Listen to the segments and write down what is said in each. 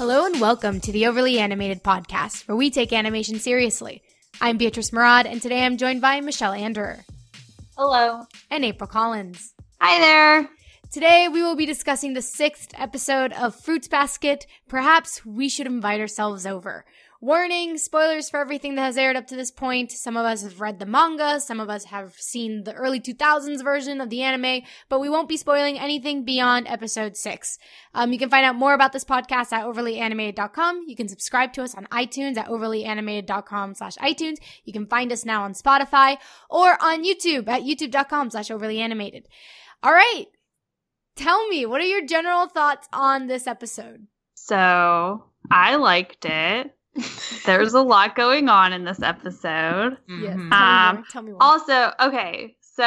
Hello and welcome to the Overly Animated Podcast, where we take animation seriously. I'm Beatrice Murad, and today I'm joined by Michelle Anderer Hello. and April Collins. Hi there. Today we will be discussing the sixth episode of Fruits Basket. Perhaps we should invite ourselves over. Warning, spoilers for everything that has aired up to this point. Some of us have read the manga, some of us have seen the early 2000s version of the anime, but we won't be spoiling anything beyond episode 6. Um, you can find out more about this podcast at overlyanimated.com. You can subscribe to us on iTunes at overlyanimated.com slash iTunes. You can find us now on Spotify or on YouTube at youtube.com slash overlyanimated. All right. Tell me, what are your general thoughts on this episode? So I liked it. There's a lot going on in this episode. Yes. Mhm. Tell me Um, more. Tell me more. Also, okay, so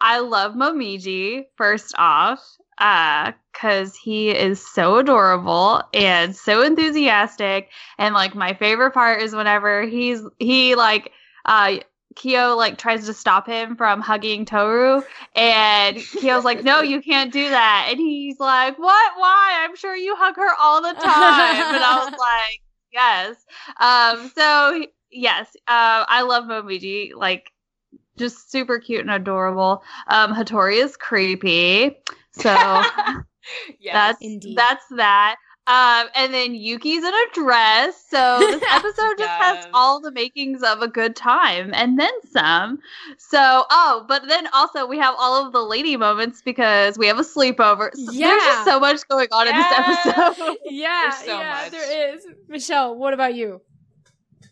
I love Momiji first off, uh, cause he is so adorable and so enthusiastic. And like my favorite part is whenever he's he like uh Kyo like tries to stop him from hugging Toru, and Kyo's like, "No, you can't do that." And he's like, "What? Why? I'm sure you hug her all the time." and I was like, "Yes." Um. So yes, uh, I love Momiji. Like, just super cute and adorable. Um, Hattori is creepy. So yes. that's Indeed. that's that. Um, and then Yuki's in a dress. So this episode just has all the makings of a good time and then some. So, oh, but then also we have all of the lady moments because we have a sleepover. So There's just so much going on in this episode. yeah, There's so yeah, much. there is. Michelle, what about you?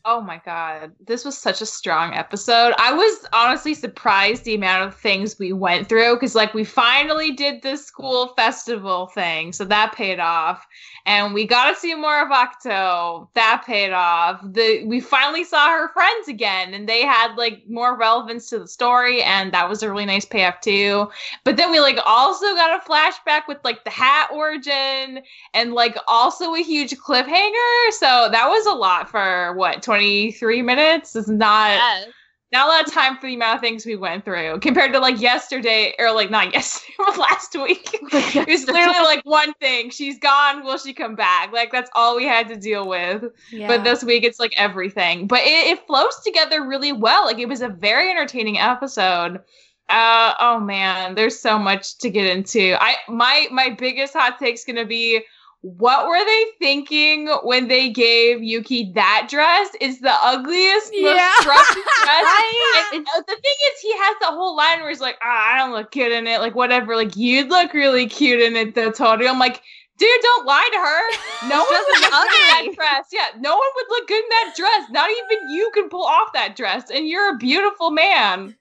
Oh my god, this was such a strong episode. I was honestly surprised the amount of things we went through because, like, we finally did the school festival thing, so that paid off, and we got to see more of Octo. That paid off. The we finally saw her friends again, and they had like more relevance to the story, and that was a really nice payoff too. But then we like also got a flashback with like the hat origin, and like also a huge cliffhanger. So that was a lot for what 23 minutes. Is not Yes. Not a lot of time for the amount of things we went through compared to like yesterday or like not yesterday, last week. it was literally like one thing. She's gone. Will she come back? Like that's all we had to deal with. Yeah. But this week it's like everything. But it, it flows together really well. Like it was a very entertaining episode. Uh oh man, there's so much to get into. I my my biggest hot take's gonna be what were they thinking when they gave Yuki that dress? It's the ugliest, Yeah. most scruffy dress. Right? And uh, the thing is, he has the whole line where he's like, ah, I don't look good in it, like whatever. Like you'd look really cute in it, though, Tori. I'm like, dude, don't lie to her. No one would look good in that dress. Yeah, no one would look good in that dress. Not even you can pull off that dress, and you're a beautiful man.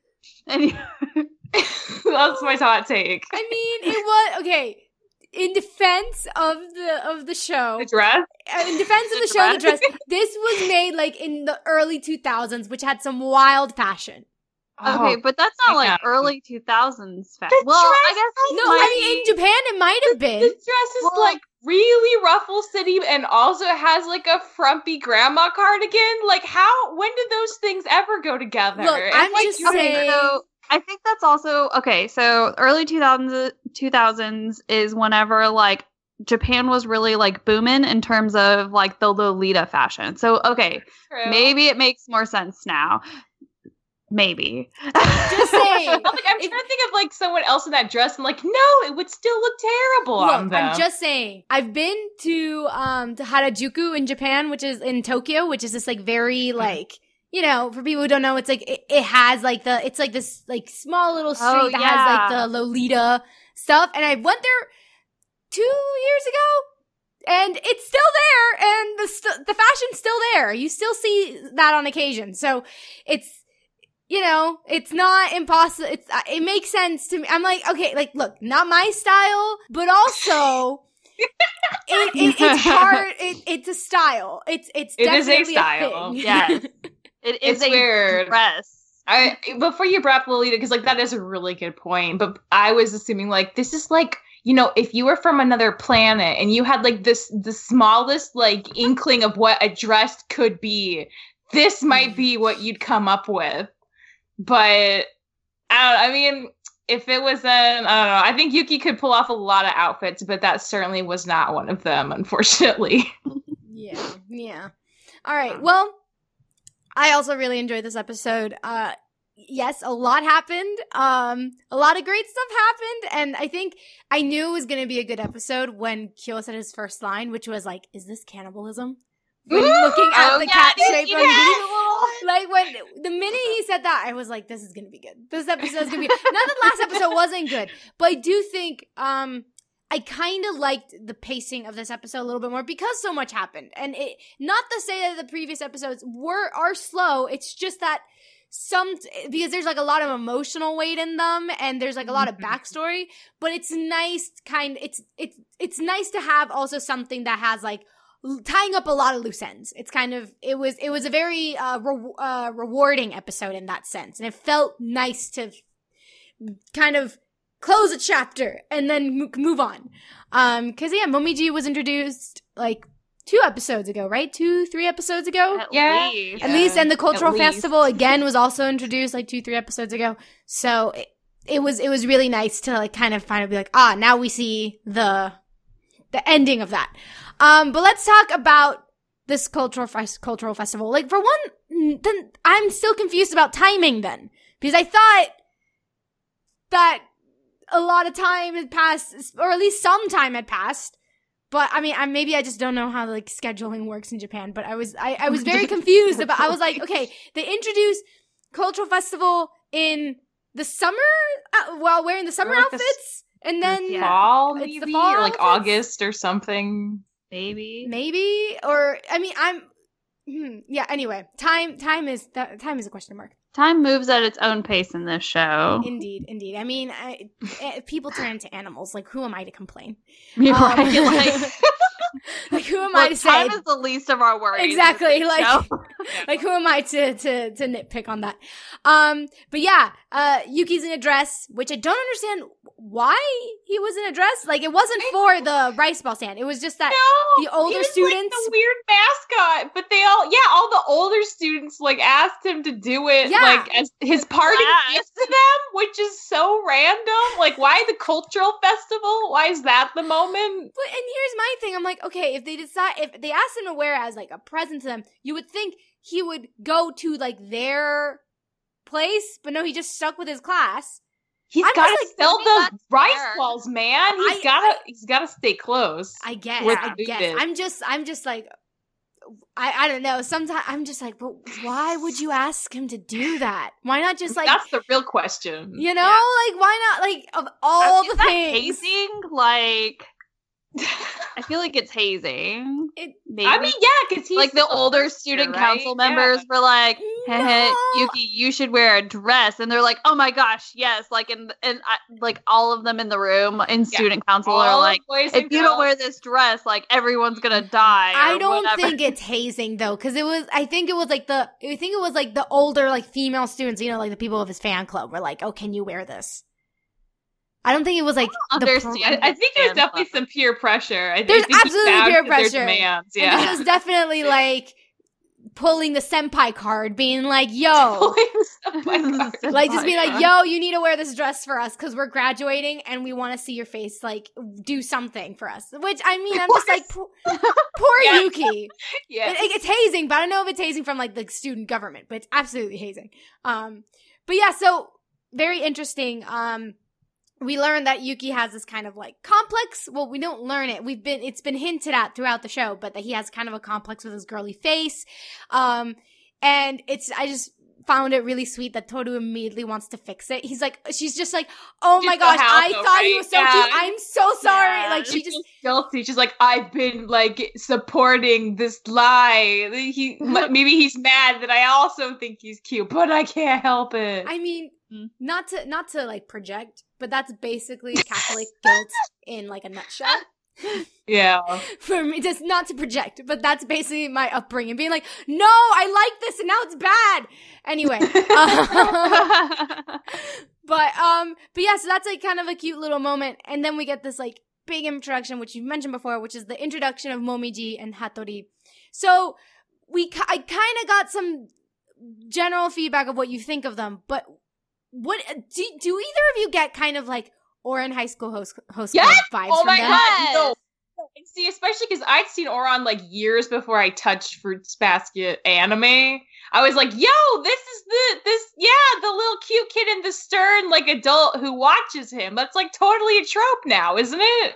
And That's my hot take. I mean, it was okay. In defense of the of the show, The dress. uh, in defense of the The show, the dress? dress. This was made like in the early 2000s, which had some wild fashion. okay, but that's not like yeah. early 2000s. fashion. The well, I guess No, might I mean in Japan it might have been. The dress is Well- like really ruffle city and also has like a frumpy grandma cardigan. Like how when did those things ever go together? Look, And, I'm like, just you're- saying- so I think that's also okay. So early 2000s 2000s is whenever like Japan was really like booming in terms of like the Lolita fashion. So okay, True. maybe it makes more sense now. Maybe. Just saying. I'm, like, I'm If- trying to think of like someone else in that dress. and like, no, it would still look terrible on them. I'm just saying. I've been to um to Harajuku in Japan, which is in Tokyo, which is this like very like you know, for people who don't know, it's like it, it has like the it's like this like small little street Oh, that has like the Lolita stuff, and I went there two years ago, and it's still there, and the st- the fashion's still there. You still see that on occasion, so it's you know, it's not impossible. It's uh, it makes sense to me. I'm like, okay, like look, not my style, but also it, it, it's hard. It, it's a style. It's it's It is a style. thing. Yes. It is It's a weird. dress. I before you brought up Lolita, because like that is a really good point. But I was assuming like this is like you know if you were from another planet and you had like this the smallest like inkling of what a dress could be, this might be what you'd come up with. But I don't. I mean, if it was an I don't know. I think Yuki could pull off a lot of outfits, but that certainly was not one of them, unfortunately. Yeah, yeah. All right. Well, I also really enjoyed this episode. Uh yes, a lot happened. Um a lot of great stuff happened and I think I knew it was going to be a good episode when Kyo said his first line, which was like, "Is this cannibalism?" When looking at Oh, the yeah, cat shape of. Like when the minute he said that, I was like, "This is gonna be good. This episode is gonna be." Good. Not that the last episode wasn't good, but I do think um I kind of liked the pacing of this episode a little bit more because so much happened, and it not to say that the previous episodes were are slow. It's just that some because there's like a lot of emotional weight in them, and there's like a lot of Mhm. backstory. But it's nice, kind. It's it's it's nice to have also something that has like tying up a lot of loose ends. It's kind of it was it was a very uh, re- uh rewarding episode in that sense, and it felt nice to kind of close a chapter and then mo- move on. Um, because yeah, Momiji was introduced like two episodes ago, right? Two, three episodes ago. At Yeah. least. At least, and the cultural festival again was also introduced like two, three episodes ago. So it, it was it was really nice to like kind of finally be like, ah, now we see the the ending of that. Um, but let's talk about this cultural fes- cultural festival. Like for one, then I'm still confused about timing then because I thought that a lot of time had passed, or at least some time had passed. But I mean, I, maybe I just don't know how like scheduling works in Japan. But I was I, I was very confused about. I was like, okay, they introduced cultural festival in the summer uh, while wearing the summer Or like the outfits, and then Yeah. Fall, It's maybe, the fall or like outfits? August or something. Maybe. maybe or I mean I'm. Hmm, yeah. Anyway, time time is that time is a question mark. Time moves at its own pace in this show. Indeed, indeed. I mean, I, eh, people turn into animals. Like, who am I to complain? You're Um, right. Like, like, who am I look, to say? time is the least of our worries. Exactly, like- show. Like who am i to to to nitpick on that um but yeah uh yuki's in a dress which i don't understand why he was in a dress like it wasn't for the rice ball stand it was just that No, the older he was, like, students- the weird mascot, but they all, yeah, all the older students like asked him to do it, Yeah. like as his party Yes. gift to them, which is so random. Like, why the cultural festival? Why is that the moment? but and here's my thing i'm like okay if they decide if they asked him to wear it as like a present to them you would think he would go to like their place but no he just stuck with his class He's got to like, sell the rice balls, man. He's I- gotta, he's gotta stay close. I guess. I guess. bit. I'm just. I'm just like. I, I don't know. Sometimes I'm just like, but why would you ask him to do that? Why not just like, That's the real question. you know, like why not like of all uh, Is the things? hazing? Like, I feel like it's hazing. It- Maybe. I mean, yeah, because he's like the older student right? council Yeah. members were like, hey, No. Yuki, you should wear a dress. And they're like, oh my gosh, yes. Like, and, and I, like all of them in the room in student council are like, if you don't wear this dress, like everyone's gonna die. I don't whatever. think it's hazing though, because it was. I think it was like the. I think it was like the older like female students. You know, like the people of his fan club were like, "Oh, can you wear this?" I don't think it was like the understand. I, I think there's definitely some peer pressure. I There's absolutely peer pressure. And yeah. this was definitely like pulling the senpai card, being like, "Yo." Like just be like, yo, you need to wear this dress for us because we're graduating and we want to see your face like do something for us. Which I mean, I'm just like, poor, poor Yeah. Yuki. yeah. It- it- it's hazing, but I don't know if it's hazing from like the student government, but it's absolutely hazing. Um, but yeah, so very interesting. Um, we learned that Yuki has this kind of like complex. Well, we don't learn it. We've been it's been hinted at throughout the show, but that he has kind of a complex with his girly face. Um, and it's I just found it really sweet that Toru immediately wants to fix it. He's like, she's just like, oh my Just gosh, I though, thought he right? was so Yeah. cute. I'm so sorry. Yeah. Like she She's just guilty. She's like, I've been like supporting this lie. He maybe he's mad that I also think he's cute, but I can't help it. I mean, Mm. not to not to like project, but that's basically Catholic guilt in like a nutshell. yeah. For me, just not to project, but that's basically my upbringing, being like, "No, I like this, and now it's bad." Anyway, but um, but yeah, so that's like kind of a cute little moment, and then we get this like big introduction, which you mentioned before, which is the introduction of Momiji and Hattori. So we, I kind of got some general feedback of what you think of them, but what uh, do do either of you get kind of like Ouran High School host host Yes! Club vibes Oh from my them? god, no. See, especially because I'd seen Ouran like years before I touched Fruits Basket anime. I was like, "Yo, this is the this yeah, the little cute kid in the stern like adult who watches him." That's like totally a trope now, isn't it?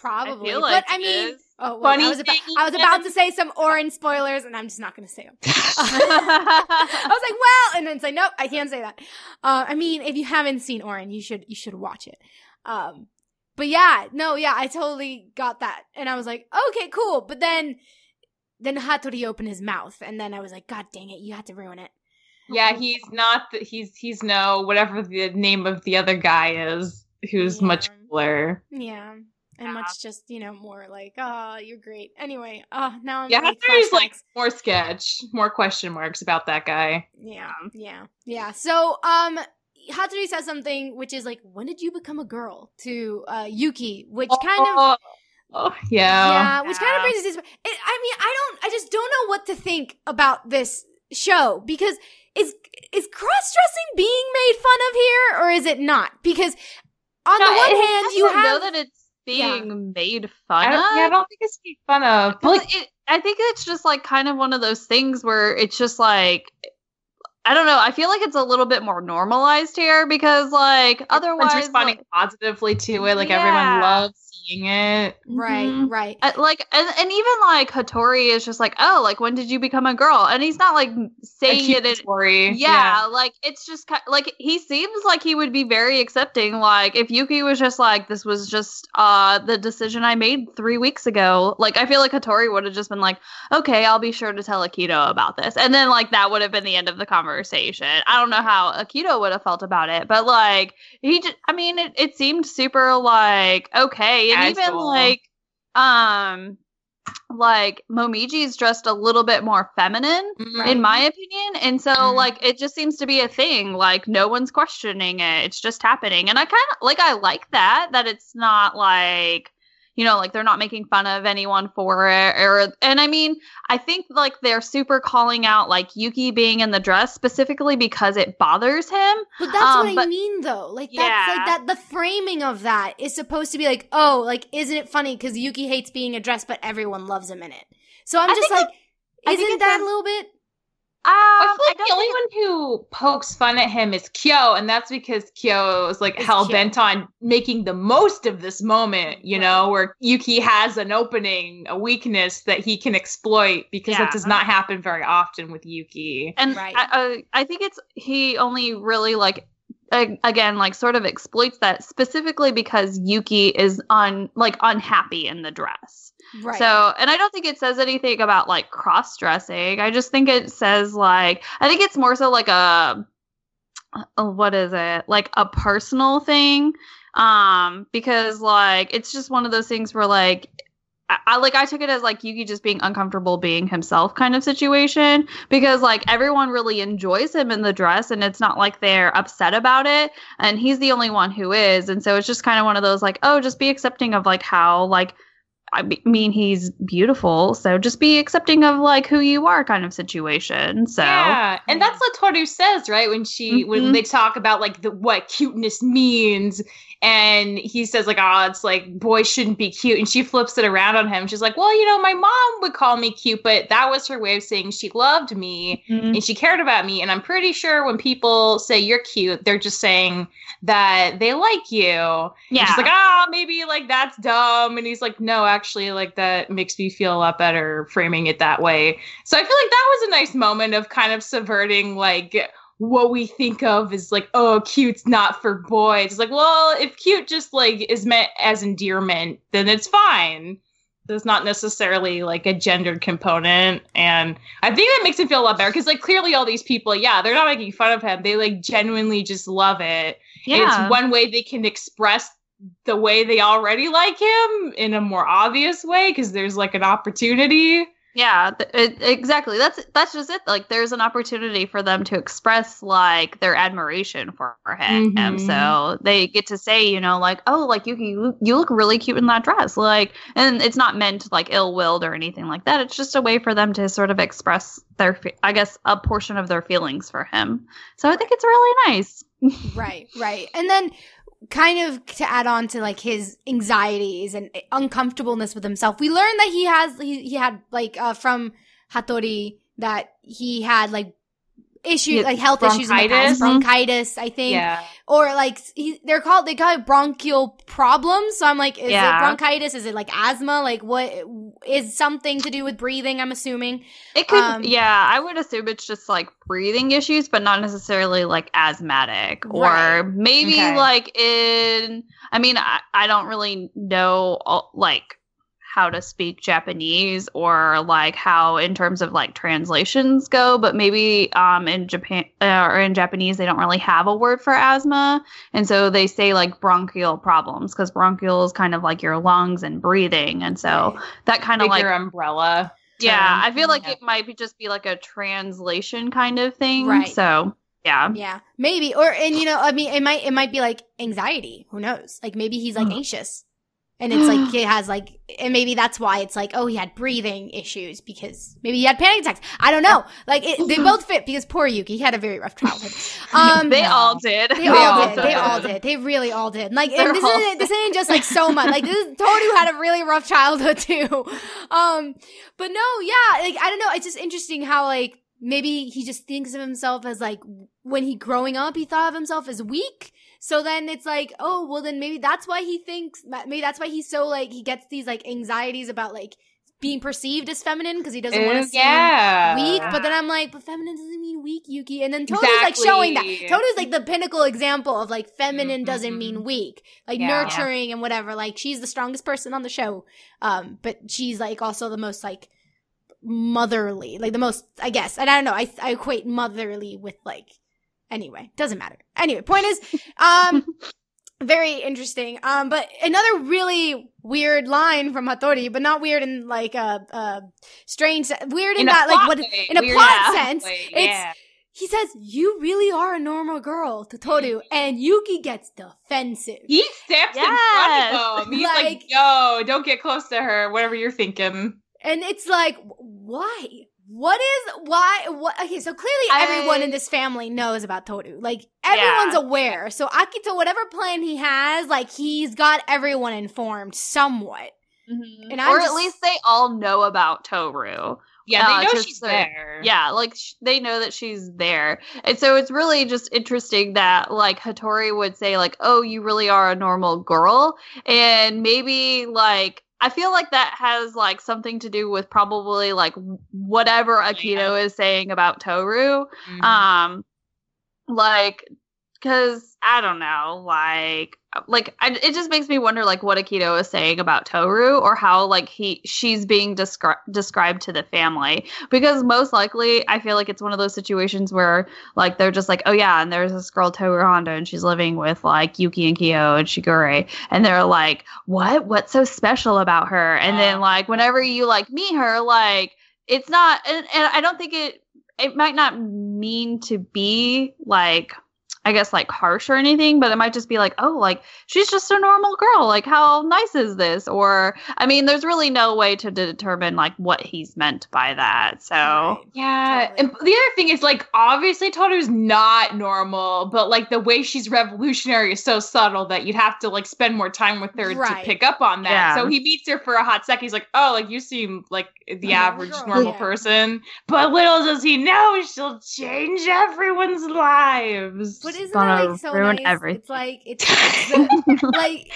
Probably, I feel but like I mean, is. Oh, wait, Funny I was about, I was about to say some Ouran spoilers, and I'm just not going to say them. I was like, well, and then say, like, nope, I can't say that. Uh, I mean, if you haven't seen Ouran, you should you should watch it. Um, but yeah, no, yeah, I totally got that, and I was like, okay, cool. But then, then Hattori opened his mouth, and then I was like, God dang it, you had to ruin it. Yeah, he's not. The, he's he's no whatever the name of the other guy is, who's much Yeah. cooler. Yeah. And Yeah. much just, you know, more like, oh, you're great. Anyway, uh, now I'm Yeah, like, there's like more sketch, more question marks about that guy. Yeah, yeah, yeah. So, um, Hattori says something which is like, "When did you become a girl?" to uh, Yuki, which kind of Oh, oh, yeah. yeah, which kind of brings us. To, it, I mean, I don't, I just don't know what to think about this show because is is cross dressing being made fun of here or is it not? Because on No, the one hand, you have know that it's Yeah. being made fun don't, of. yeah, I don't think it's made fun of. But Well, like, it, I think it's just like kind of one of those things where it's just like I don't know. I feel like it's a little bit more normalized here because like everyone's otherwise, responding like, positively to it. Like Yeah. everyone loves seeing it. right, Mhm. right. uh, like and, and even like Hattori is just like, oh, like when did you become a girl? And he's not like saying it. in- story. yeah, like it's just ki- like he seems like he would be very accepting. Like if Yuki was just like, this was just uh the decision I made three weeks ago. Like I feel like Hattori would have just been like, okay, I'll be sure to tell Akito about this, and then like that would have been the end of the conversation. I don't know how Akito would have felt about it, but like he just, I mean, it it seemed super like okay, and even like um like Momiji's dressed a little bit more feminine Mhm. in my opinion. And so Mhm. like it just seems to be a thing. Like no one's questioning it. It's just happening. And I kind of like I like that that it's not like you know like they're not making fun of anyone for it or and I mean I think like they're super calling out like Yuki being in the dress specifically because it bothers him. But that's Um, what I mean, though. Like that's like that. The framing of that is supposed to be like, oh, like isn't it funny because Yuki hates being a dress, but everyone loves him in it. So I'm I just like, isn't that a little bit? Um, I feel like don't the only think one who pokes fun at him is Kyo, and that's because Kyo is like hell bent on making the most of this moment, you Right. know, where Yuki has an opening, a weakness that he can exploit because Yeah. that does not happen very often with Yuki. and Right. I, I I think it's he only really like again like sort of exploits that specifically because Yuki is on like unhappy in the dress. Right. So, and I don't think it says anything about like cross dressing. I just think it says like I think it's more so like a uh, what is it? Like a personal thing um because like it's just one of those things where like I, like I took it as like Yuki just being uncomfortable being himself kind of situation because like everyone really enjoys him in the dress and it's not like they're upset about it and he's the only one who is and so it's just kind of one of those like oh just be accepting of like how like I mean he's beautiful so just be accepting of like who you are kind of situation so yeah, and that's what Toru says, right? When she when Mhm. they talk about like the what cuteness means, and he says like, "Oh, it's like boys shouldn't be cute," and she flips it around on him. She's like, "Well, you know, my mom would call me cute, but that was her way of saying she loved me Mhm. and she cared about me." And I'm pretty sure when people say you're cute, they're just saying that they like you. And yeah she's like, "Ah, maybe like that's dumb," and he's like, "No, actually, like that makes me feel a lot better framing it that way." So I feel like that was a nice moment of kind of subverting like what we think of as like, oh, cute's not for boys. It's like, well, if cute just like is meant as endearment, then it's fine. There's not necessarily like a gendered component. And I think that makes him feel a lot better because like clearly all these people, yeah, they're not making fun of him. They like genuinely just love it. Yeah it's one way they can express the way they already like him in a more obvious way because there's like an opportunity. Yeah, th- exactly. That's that's just it. Like, there's an opportunity for them to express like their admiration for him, and Mhm. so they get to say, you know, like, oh, like you you you look really cute in that dress, like, and it's not meant like ill willed or anything like that. It's just a way for them to sort of express their, fe- I guess, a portion of their feelings for him. So I think it's really nice. right, right. And then kind of to add on to like his anxieties and uncomfortableness with himself, we learned that he has he, he had like uh, from Hattori that he had like issues like health issues in the past, bronchitis. bronchitis, I think, Yeah. or like he, they're called they call it bronchial problems. So I'm like, is Yeah. it bronchitis? Is it like asthma? Like what is something to do with breathing? I'm assuming. It could, Um, yeah. I would assume it's just like breathing issues, but not necessarily like asthmatic, Right. or maybe Okay. like in. I mean, I, I don't really know all, like how to speak Japanese or like how in terms of like translations go, but maybe um in Japan uh, or in Japanese they don't really have a word for asthma, and so they say like bronchial problems because bronchial is kind of like your lungs and breathing, and so that kind of like Bigger umbrella. yeah. I feel like Yeah. it might be just be like a translation kind of thing. Right. So yeah. Yeah, maybe. Or and you know, I mean, it might it might be like anxiety. Who knows? Like maybe he's like anxious, and it's like he has like, and maybe that's why it's like, oh, he had breathing issues because maybe he had panic attacks. I don't know. Like it, they both fit because poor Yuki he had a very rough childhood. Um, they all did. They, They all all did. They all did. They really all did. Like, They're and this isn't this isn't just like so much. Like, this is, Toru had a really rough childhood too. Um, but no, yeah. Like, I don't know. It's just interesting how like maybe he just thinks of himself as like when he growing up, he thought of himself as weak. So then it's like, oh, well, then maybe that's why he thinks. Maybe that's why he's so like he gets these like anxieties about like being perceived as feminine because he doesn't want to seem yeah. weak. But then I'm like, but feminine doesn't mean weak, Yuki. And then Toru's like showing that. Exactly. Toru's like the pinnacle example of like feminine doesn't Mhm. mean weak, like Yeah. nurturing and whatever. Like she's the strongest person on the show, um, but she's like also the most like motherly, like the most, I guess. And I don't know. I I equate motherly with like. Anyway, doesn't matter. Anyway, point is, um, very interesting. Um, but another really weird line from Hattori, but not weird in like a, a strange, se- weird in, In that like what way, in a weird plot sense. way, It's yeah. he says, You really are a normal girl to Toru, and Yuki gets defensive. He steps Yes. in front of him. He's like, Like- "Yo, don't get close to her. Whatever you're thinking." And it's like, why? What is why? What? Okay, so clearly I- everyone in this family knows about Toru. Like everyone's Yeah. aware. So Akito, whatever plan he has, like he's got everyone informed somewhat. And I'm or just- at least they all know about Toru. Yeah, Uh, they know she's the- there. Yeah, like sh- they know that she's there. And so it's really just interesting that like Hattori would say like, "Oh, you really are a normal girl." And maybe like I feel like that has like something to do with probably like whatever Akito is saying about Toru. Mhm. um like because i don't know like like I, it just makes me wonder like what akito is saying about toru or how like he she's being descri- described to the family. Because most likely i feel like it's one of those situations where like they're just like oh yeah and there's this girl toru honda and she's living with like yuki and kyo and shigure. And they're like what? What's so special about her? And then like whenever you like meet her like it's not and, and i don't think it it might not mean to be like I guess like harsh or anything, but it might just be like, oh, like she's just a normal girl. Like, how nice is this? Or, I mean, there's really no way to determine like what he's meant by that. So, Right. Yeah, Totally. and the other thing is like obviously Toru's not normal, but like the way she's revolutionary is so subtle that you'd have to like spend more time with her Right. to pick up on that. Yeah. So he meets her for a hot second. He's like, "Oh, like you seem like the A normal average girl, normal yeah. person," but little does he know she'll change everyone's lives. But isn't gonna that like so ruin nice? everything. It's like it's, it's the- like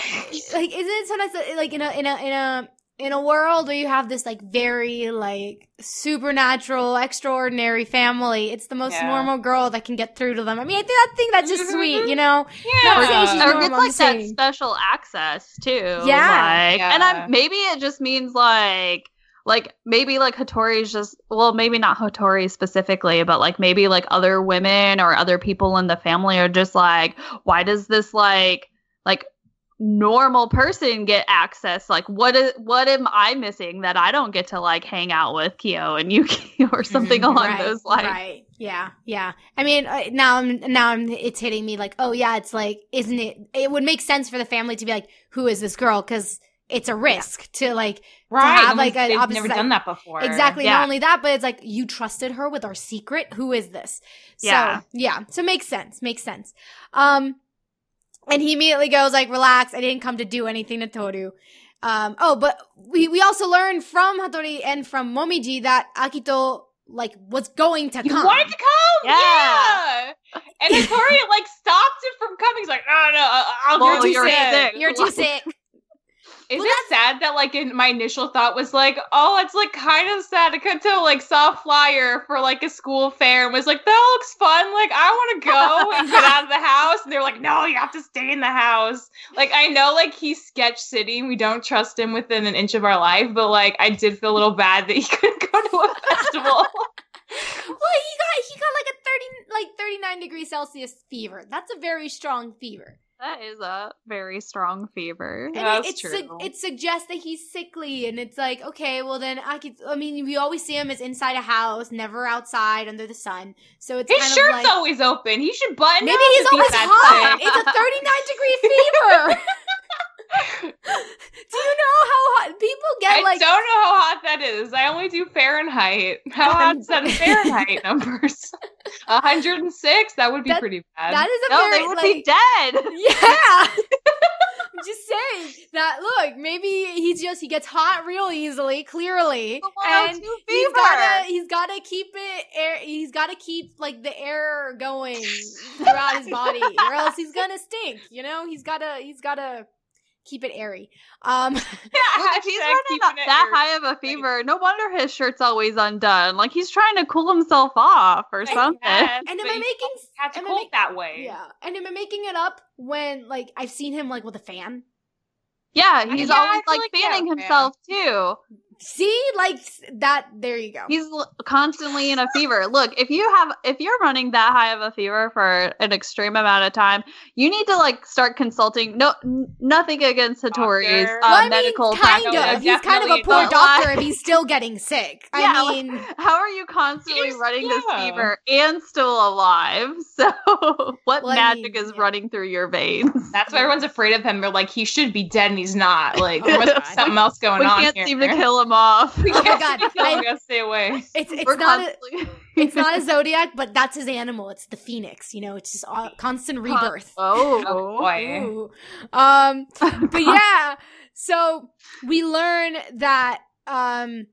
like isn't it so nice that, like in a in a in a in a world where you have this like very like supernatural extraordinary family it's the most Yeah. normal girl that can get through to them i mean i think, I think that's just sweet you know yeah, Not she's or normal, gets like that special access too. Yeah. Like, and I'm maybe it just means like like maybe like Hattori's just well maybe not Hattori specifically but like maybe like other women or other people in the family are just like why does this like like normal person get access? Like what is what am I missing that I don't get to like hang out with Kyo and Yuki or something Mhm. along right, those lines? Right. Yeah. Yeah. I mean uh, now i'm now i'm it's hitting me like oh yeah it's like isn't it it would make sense for the family to be like who is this girl? Because it's a risk to like right. have, no like, one's- an they've opposite never side. done that before. Exactly. Yeah. Not only that, but it's like you trusted her with our secret. Who is this? So, Yeah. yeah. So makes sense. Makes sense. Um, And he immediately goes like, "Relax, I didn't come to do anything to Toru." Um, oh, but we we also learned from Hattori and from Momiji that Akito like was going to You come. wanted to come? Yeah. Yeah. And Hattori like stopped it from coming. He's like, no, no, I'll Well, go you're instead." sick. You're too sick. Is Well, it sad that like in my initial thought was like, oh, it's like kind of sad. Akito like saw a flyer for like a school fair and was like, that looks fun. Like I want to go and get out of the house. And they're like, no, you have to stay in the house. Like I know like he's sketch city and we don't trust him within an inch of our life, but like I did feel a little bad that he couldn't go to a festival. Well, he got he got like a thirty like thirty nine degrees Celsius fever. That's a very strong fever. That is a very strong fever. And That's it, it, su- true. it suggests that he's sickly, and it's like, okay, well then I could. I mean, we always see him as inside a house, never outside under the sun. So it's His kind shirt's of like always open. He should button maybe up he's if always that hot. sick. It's a thirty nine degree fever. do you know how hot people get? I like don't know how hot that is. I only do Fahrenheit. How um, hot is that Fahrenheit numbers? 106? That would be That- pretty bad. that is a No, very they would like, be dead. Yeah. I'm just saying that look, maybe he's just he gets hot real easily, clearly. Oh, and 102 he's gotta he's gotta keep it air he's gotta keep like the air going throughout his body, or else he's gonna stink, you know? He's gotta he's gotta keep it airy. Um Look, if he's running keeping up that airy. high of a fever, no wonder his shirt's always undone. Like he's trying to cool himself off or I something. guess, and am I making have to cool make- that way. yeah. And am I making it up when like I've seen him like with a fan? Yeah, he's Yeah, always feel like, like, yeah, fanning man. himself too. See? Like that there you go. He's l- constantly in a fever. Look, if you have if you're running that high of a fever for an extreme amount of time, you need to like start consulting. No, n- nothing against Hattori's Doctor. uh, well, I mean, medical kind practice. Of. He's kind of a poor not. doctor if he's still getting sick. Yeah, I like- mean, How are you constantly He's- running this fever and still alive? So, what Well, I magic mean, is yeah. running through your veins? That's why everyone's afraid of him. They're like, he should be dead and he's not. Like, there must be something else going we on can't here. seem to kill him off. We Oh my God, seem to kill him. I- gotta stay away. it's it's We're not a, it's not a zodiac, but that's his animal. It's the phoenix. You know, it's just all, constant rebirth. Oh, Oh boy. Ooh. Um, but yeah, so we learn that um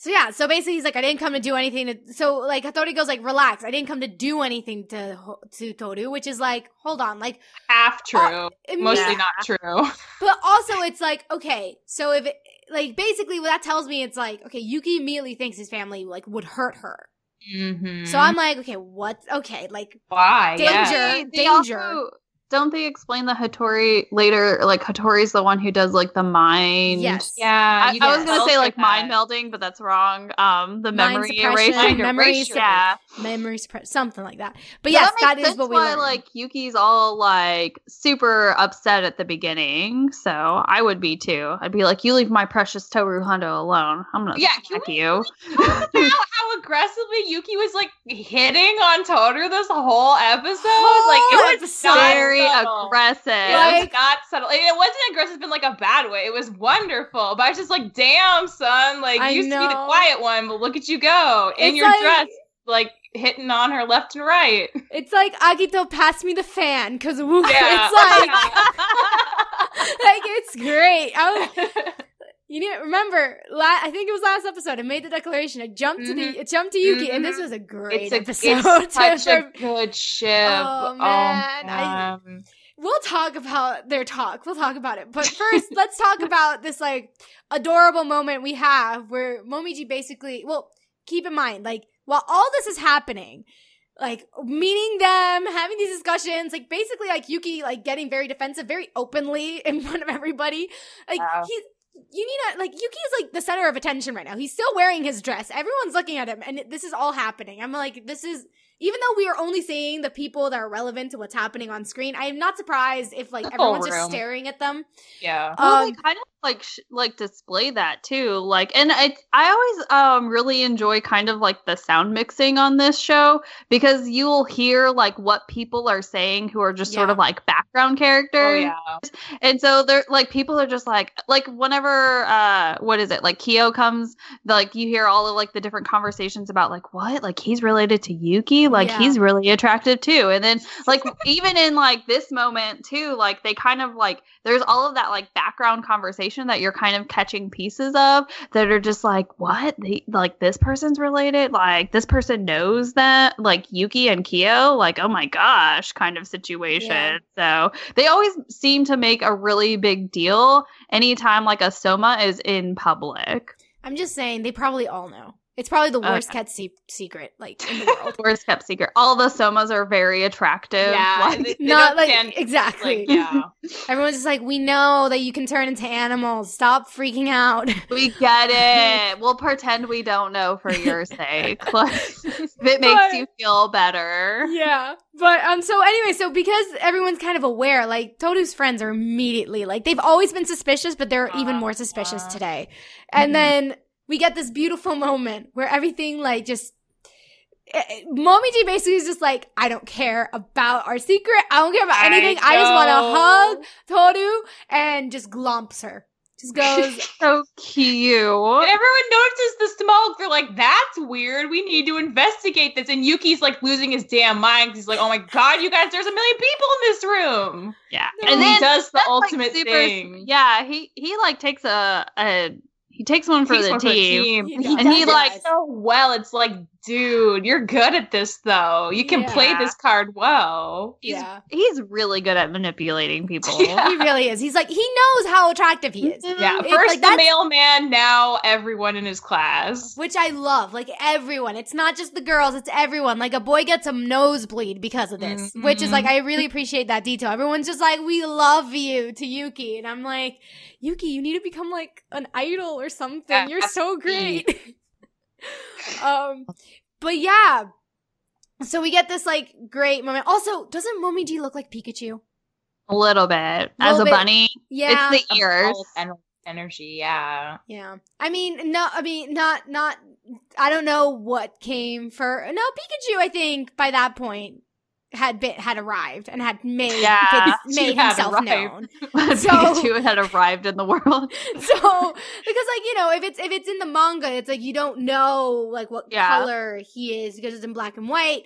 so yeah, so basically he's like, I didn't come to do anything to so like Hattori goes like, relax, I didn't come to do anything to to Toru, which is like, hold on, like Half true. Uh, Mostly yeah. not true. But also it's like, okay, so if like basically what that tells me it's like, okay, Yuki immediately thinks his family like would hurt her. Mm-hmm. So I'm like, okay, what okay, like why? Danger. Yeah. They- they danger. also- don't they explain the Hattori later? Like Hattori's the one who does like the mind. yes. Yeah. I, I was gonna say for like mind that. melding, but that's wrong. Um, the Mind memory suppression, erasing, memory erasure. yeah. Memory suppress something like that. But So yes, that, that makes what sense we why learn. like Yuki's all like super upset at the beginning. So I would be too. I'd be like, "You leave my precious Toru Honda alone. I'm gonna Yeah, can we- you." Talk about how aggressively Yuki was like hitting on Toru this whole episode. like it was episode. Very subtle. aggressive. It Like- not subtle. It wasn't aggressive in like a bad way. It was wonderful. But I was just like, damn, son. Like I you used to be the quiet one, but look at you go in It's your like- dress, like hitting on her left and right. It's like Akito pass me the fan because Yeah. it's like like it's great. I was you need remember la- I think it was last episode. I made the declaration. I jumped to the mm-hmm. it jumped to Yuki, and this Mhm. was a great it's a, episode. it's such a good ship. Oh, um, man, I- man. we'll talk about their talk. We'll talk about it. But first, let's talk about this like adorable moment we have where Momiji basically, well, keep in mind, like while all this is happening, like meeting them, having these discussions, like basically like Yuki like getting very defensive, very openly in front of everybody. Like Wow. he's you need to like Yuki is like the center of attention right now. He's still wearing his dress. Everyone's looking at him and this is all happening. I'm like this is even though we are only seeing the people that are relevant to what's happening on screen, I am not surprised if like The whole everyone's just staring at them. Yeah. Well, Um, they kind of like sh- like display that too. Like, and I I always um really enjoy kind of like the sound mixing on this show because you'll hear like what people are saying who are just sort of like background characters. Oh yeah. And so they're like people are just like like whenever uh what is it like Kyo comes like you hear all of like the different conversations about like what like he's related to Yuki Yuki, like Yeah. he's really attractive too. And then like even in like this moment too, like they kind of like there's all of that like background conversation that you're kind of catching pieces of that are just like what they, like this person's related, like this person knows that like Yuki and Kyo, like oh my gosh, kind of situation. Yeah. So they always seem to make a really big deal anytime like a Sohma is in public. I'm just saying they probably all know. It's probably the worst Okay. kept se- secret like in the world. Worst kept secret. All the Sohmas are very attractive. Yeah, like- they- they Not like stand- exactly. Like, yeah. Everyone's just like, we know that you can turn into animals. Stop freaking out. We get it. We'll pretend we don't know for your sake. If it makes But- you feel better. yeah. But um so anyway, so because everyone's kind of aware, like Toru's friends are immediately like they've always been suspicious, but they're even more suspicious Uh, today. And Mhm. then we get this beautiful moment where everything like just eh, eh, Momiji basically is just like, I don't care about our secret. I don't care about anything. I, just want to hug Toru and just glumps her. Just goes, So cute. And everyone notices the smoke. They're like, "That's weird. We need to investigate this." And Yuki's like losing his damn mind. He's like, "Oh my god, you guys! There's a million people in this room." Yeah. No. And, And he then does the that's, like, ultimate super- thing. Yeah, he he like takes a, a he takes one for Takes the one team. He He does. And he, does like- so well. It's like, dude, you're good at this though. You can play this card well. He's, yeah. he's really good at manipulating people. Yeah. He really is. He's like, he knows how attractive he is. Yeah, It's first like the mailman, now everyone in his class. Which I love. Like everyone. It's not just the girls, it's everyone. Like a boy gets a nosebleed because of this. Mhm. Which is like, I really appreciate that detail. Everyone's just like, we love you to Yuki. And I'm like, Yuki, you need to become like an idol or something. Yeah, You're so great. um, but yeah. So we get this like great moment. Also, doesn't Momiji look like Pikachu? A little bit. As Little a bit. bunny. Yeah. It's the ears. All energy, yeah. Yeah. I mean, no, I mean, not, not, I don't know what came for, no, Pikachu, I think by that point had been, had arrived and had made, Yeah, his- made himself arrived. known. So- Pikachu had arrived in the world. So, because like, you know, if it's, if it's in the manga, it's like you don't know like what Yeah. color he is because it's in black and white.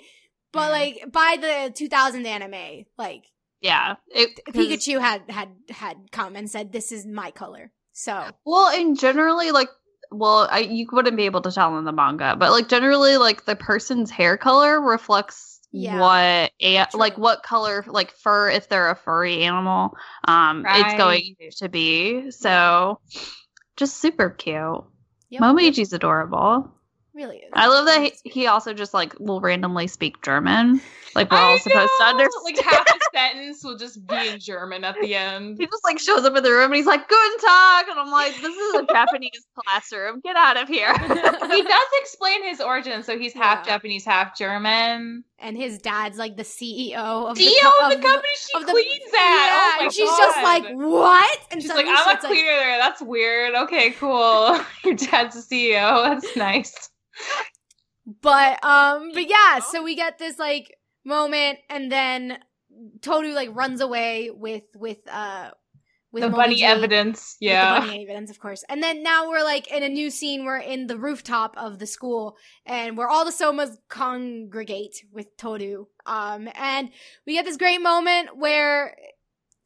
But Mhm. like by the 2000 anime, like Yeah. It, Pikachu had, had, had come and said, this is my color. So, Well, and generally, like, well, I, you wouldn't be able to tell in the manga, but like generally, like the person's hair color reflects Yeah. what a like what color like fur if they're a furry animal, um, it's going to be. So, just super cute. yep, Momiji's adorable. really is. I love that he, he also just like will randomly speak German, like we're all I supposed to understand. Like half a sentence will just be in German at the end. He just like shows up in the room and he's like, "Guten Tag," and I'm like, "This is a Japanese classroom. Get out of here." he does explain his origin, so he's half Yeah. Japanese, half German. and his dad's like the CEO of CEO the, co- of the company she of the- cleans at. Yeah, oh my and she's God. just like, what? And She's like, I'm a it's like- cleaner there. That's weird. Okay, cool. Your dad's a CEO. That's nice. but um, but yeah, so we get this like moment, and then Toru like runs away with with uh with the bunny Momiji. evidence. with the Yeah. bunny evidence, of course. And then now we're like in a new scene. We're in the rooftop of the school, and where all the Sohmas congregate with Toru. Um, and we get this great moment where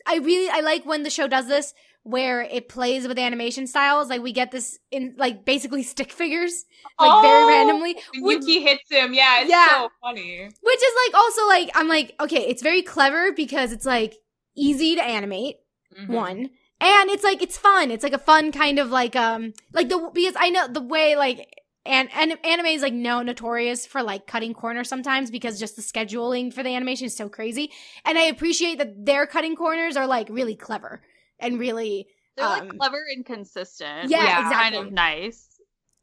I really I like when the show does this, where it plays with animation styles. Like we get this in like basically stick figures, like very Oh, randomly. when Which, Yuki hits him. Yeah, it's Yeah. so funny. which is like also like I'm like okay, it's very clever because it's like easy to animate Mhm. one and it's like it's fun it's like a fun kind of like um like the because i know the way like and, and anime is like no notorious for like cutting corners sometimes because just the scheduling for the animation is so crazy and i appreciate that their cutting corners are like really clever and really They're like Um, clever and consistent. yeah, is exactly. Kind of nice.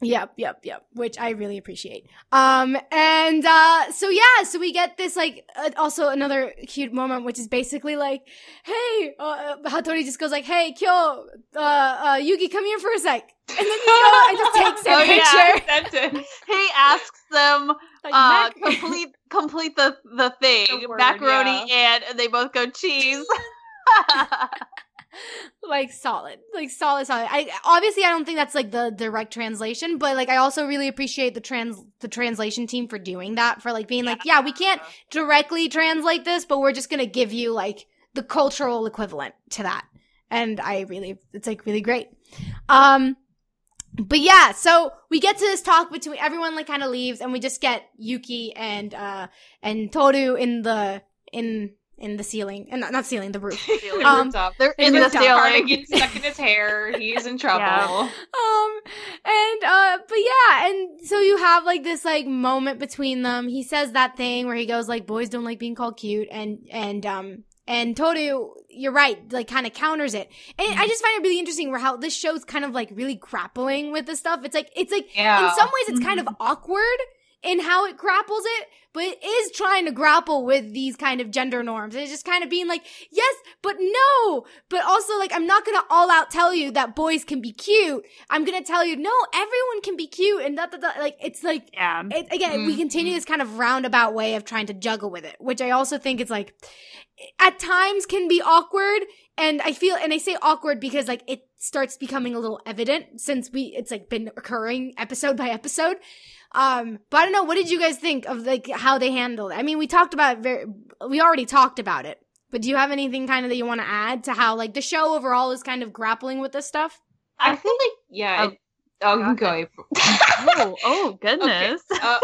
Yep, yep, yep. Which I really appreciate. Um, and uh, so yeah, so we get this like uh, also another cute moment, which is basically like, hey, uh, Hattori just goes like, hey, Kyo, uh, uh, Yuki, come here for a sec, and then he goes and just takes their Oh, yeah. picture. Sentence. He asks them Like, uh, mac- complete complete the the thing The word, macaroni and, and they both go cheese. like solid, like solid, solid. I obviously I don't think that's like the direct translation, but like I also really appreciate the trans the translation team for doing that for like being like, yeah, we can't directly translate this, but we're just gonna give you like the cultural equivalent to that, and I really it's like really great. Um, but yeah, so we get to this talk between everyone like kind of leaves, and we just get Yuki and uh and Toru in the in in the ceiling and not, not ceiling the roof Ceiling Um, rooftop. They're in the the ceiling. stuck in his hair. He's in trouble. Yeah. um and uh but yeah and so you have like this like moment between them he says that thing where he goes like boys don't like being called cute and and um and Toru, you're right, like kind of counters it. And I just find it really interesting where how this show's kind of like really grappling with this stuff. It's like it's like Yeah. in some ways it's kind of awkward in how it grapples it, but it is trying to grapple with these kind of gender norms. It's just kind of being like, yes, but no. But also like, I'm not gonna all out tell you that boys can be cute. I'm gonna tell you, no, everyone can be cute and that, that, that. Like, it's like, Yeah. it, again, we Mhm. continue this kind of roundabout way of trying to juggle with it, which I also think it's like, at times can be awkward. And I feel, and I say awkward because like it starts becoming a little evident since we, it's like been occurring episode by episode. Um, but I don't know. What did you guys think of like how they handled it? I mean, we talked about it very, we already talked about it, but do you have anything kind of that you want to add to how like the show overall is kind of grappling with this stuff? I feel like yeah. Oh, it- Oh, you can go go. oh, oh goodness. Uh,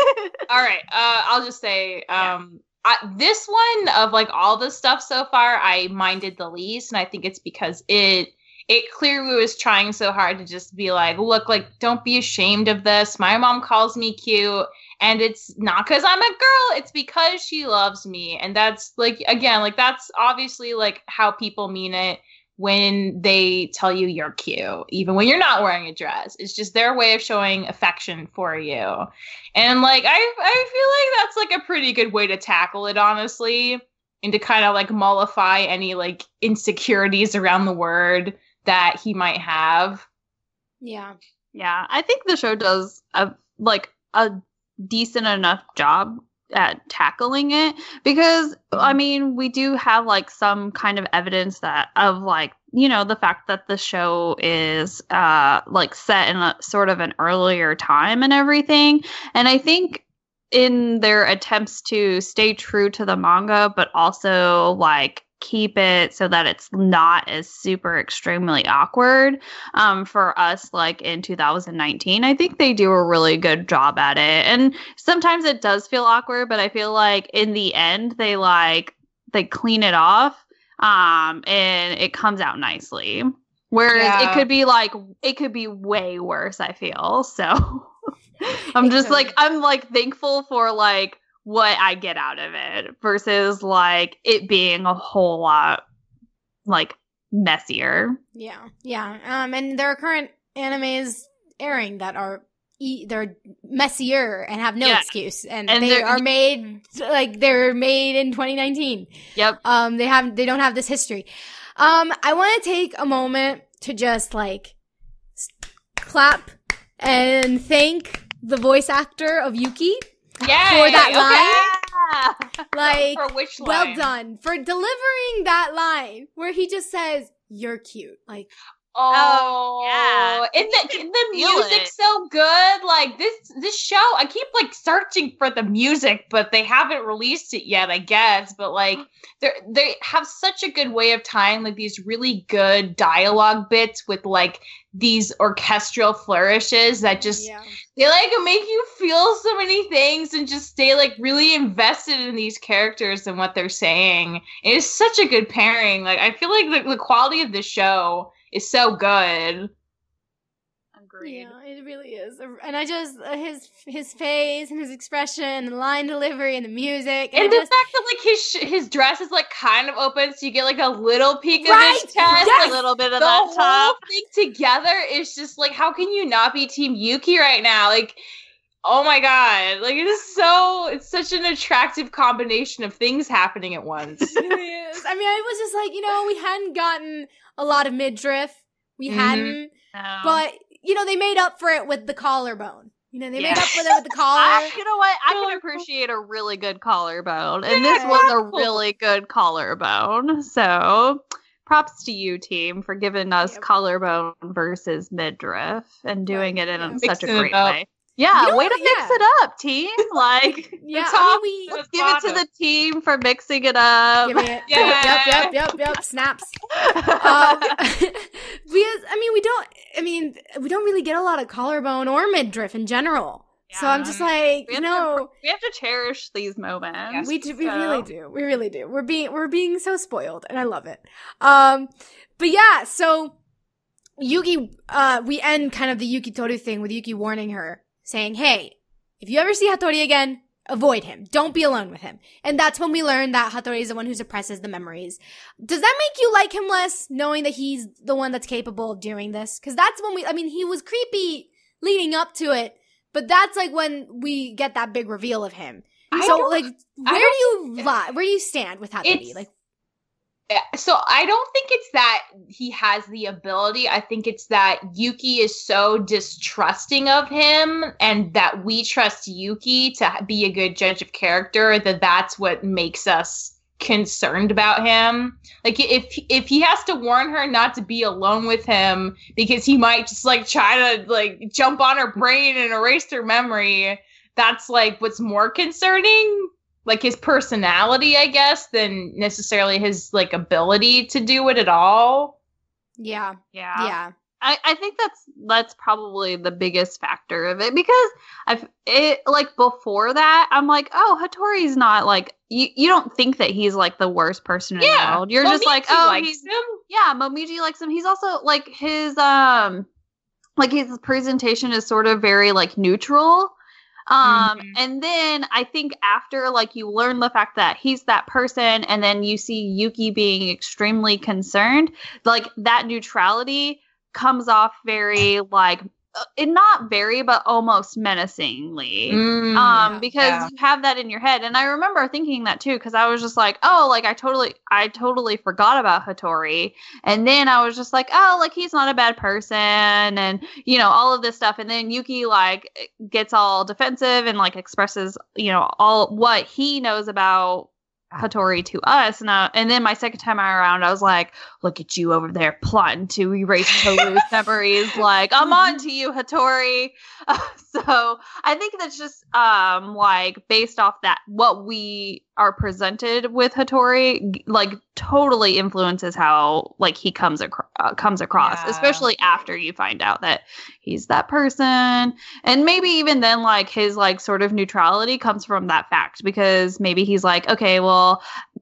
all right. Uh, I'll just say, um, I, this one of like all the stuff so far, I minded the least, and I think it's because it it clearly was trying so hard to just be like, look, like don't be ashamed of this. My mom calls me cute, and it's not because I'm a girl; it's because she loves me, and that's like again, like that's obviously like how people mean it when they tell you you're cute, even when you're not wearing a dress. It's just their way of showing affection for you. And like I I feel like that's like a pretty good way to tackle it, honestly. And to kind of like mollify any like insecurities around the word that he might have. Yeah. Yeah, I think the show does a like a decent enough job at tackling it because I mean, we do have like some kind of evidence that of like, you know, the fact that the show is uh like set in a sort of an earlier time and everything. And I think in their attempts to stay true to the manga but also like keep it so that it's not as super extremely awkward um, for us like in 2019 i think they do a really good job at it. And sometimes it does feel awkward but i feel like in the end they like they clean it off um, and it comes out nicely. Whereas Yeah. it could be like it could be way worse i feel. So i'm just like i'm like thankful for like what i get out of it versus like it being a whole lot like messier Yeah, yeah. Um, and there are current animes airing that are e- they're messier and have no Yeah. excuse, and, And they they're- made like they're made in 2019. yep Um, they have they don't have this history. Um, I want to take a moment to just like clap and thank the voice actor of Yuki. Yay! For that okay. Like, For which well done for delivering that line where he just says, "You're cute." Like, Oh, yeah. And the, can the music's it. so good. Like this this show, I keep like searching for the music, but they haven't released it yet, I guess. But like they they have such a good way of tying like these really good dialogue bits with like these orchestral flourishes that just yeah. they like make you feel so many things and just stay like really invested in these characters and what they're saying. It is such a good pairing. Like I feel like the, the quality of the show is so good. Agreed Yeah, it really is. And I just uh, his his face and his expression and the line delivery and the music and, And the just, fact that like his sh- his dress is like kind of open, so you get like a little peek of his chest. yes, a little bit of the that whole top thing together is just like, how can you not be Team Yuki right now? Like, oh my god, like it is so. It's such an attractive combination of things happening at once. it really is. I mean, I was just like, you know, we hadn't gotten a lot of midriff. We Mhm. hadn't, No. but you know, they made up for it with the collarbone. You know, they Yeah. made up for it with the collar. I, you know what? I can appreciate a really good collarbone, and this was a really good collarbone. So props to you, team, for giving us Yep. collarbone versus midriff and doing it in yeah. such a Mixing it great way. Yeah, You know way what? to mix it up, team. Like, Yeah, top- I mean, we let's give it to the team for mixing it up. give it. Yeah. Yep, yep, yep, yep. Snaps. um, because I mean, we don't. I mean, we don't really get a lot of collarbone or midriff in general. So I'm just like, We have no, to, we have to cherish these moments. Yes. we do, we really do, we really do. We're being we're being so spoiled, and I love it. Um, but yeah, so Yuki, uh, we end kind of the Yuki Toru thing with Yuki warning her, saying, "Hey, if you ever see Hattori again." Avoid him. Don't be alone with him. And that's when we learn that Hattori is the one who suppresses the memories. Does that make you like him less, knowing that he's the one that's capable of doing this? Because that's when we, I mean, he was creepy leading up to it, but that's like when we get that big reveal of him. I so, like, where do you lie? Where do you stand with Hattori? Like, so I don't think it's that he has the ability. I think it's that Yuki is so distrusting of him and that we trust Yuki to be a good judge of character that that's what makes us concerned about him. Like if if he has to warn her not to be alone with him because he might just like try to like jump on her brain and erase her memory, that's like what's more concerning like his personality, I guess, than necessarily his like ability to do it at all. yeah, yeah. yeah, I, I think that's that's probably the biggest factor of it because I've it like before that I'm like oh Hattori's not like you you don't think that he's like the worst person in the world you're just like oh likes he's him. yeah Momiji likes him he's also like his um like his presentation is sort of very like neutral um Mhm. and then i think after like you learn the fact that he's that person and then you see yuki being extremely concerned like that neutrality comes off very like it not very but almost menacingly. Mm, um because yeah. you have that in your head. And i remember thinking that too because i was just like oh like i totally i totally forgot about hattori. And then i was just like oh like he's not a bad person and you know all of this stuff. And then yuki like gets all defensive and like expresses you know all what he knows about Hattori to us, and uh, and then my second time around, I was like, "Look at you over there plotting to erase Toru's memories." Like, I'm on to you, Hattori. so I think that's just um like based off that what we are presented with Hattori, like totally influences how like he comes across uh, comes across, Yeah. especially after you find out that he's that person, and maybe even then like his like sort of neutrality comes from that fact because maybe he's like, okay, well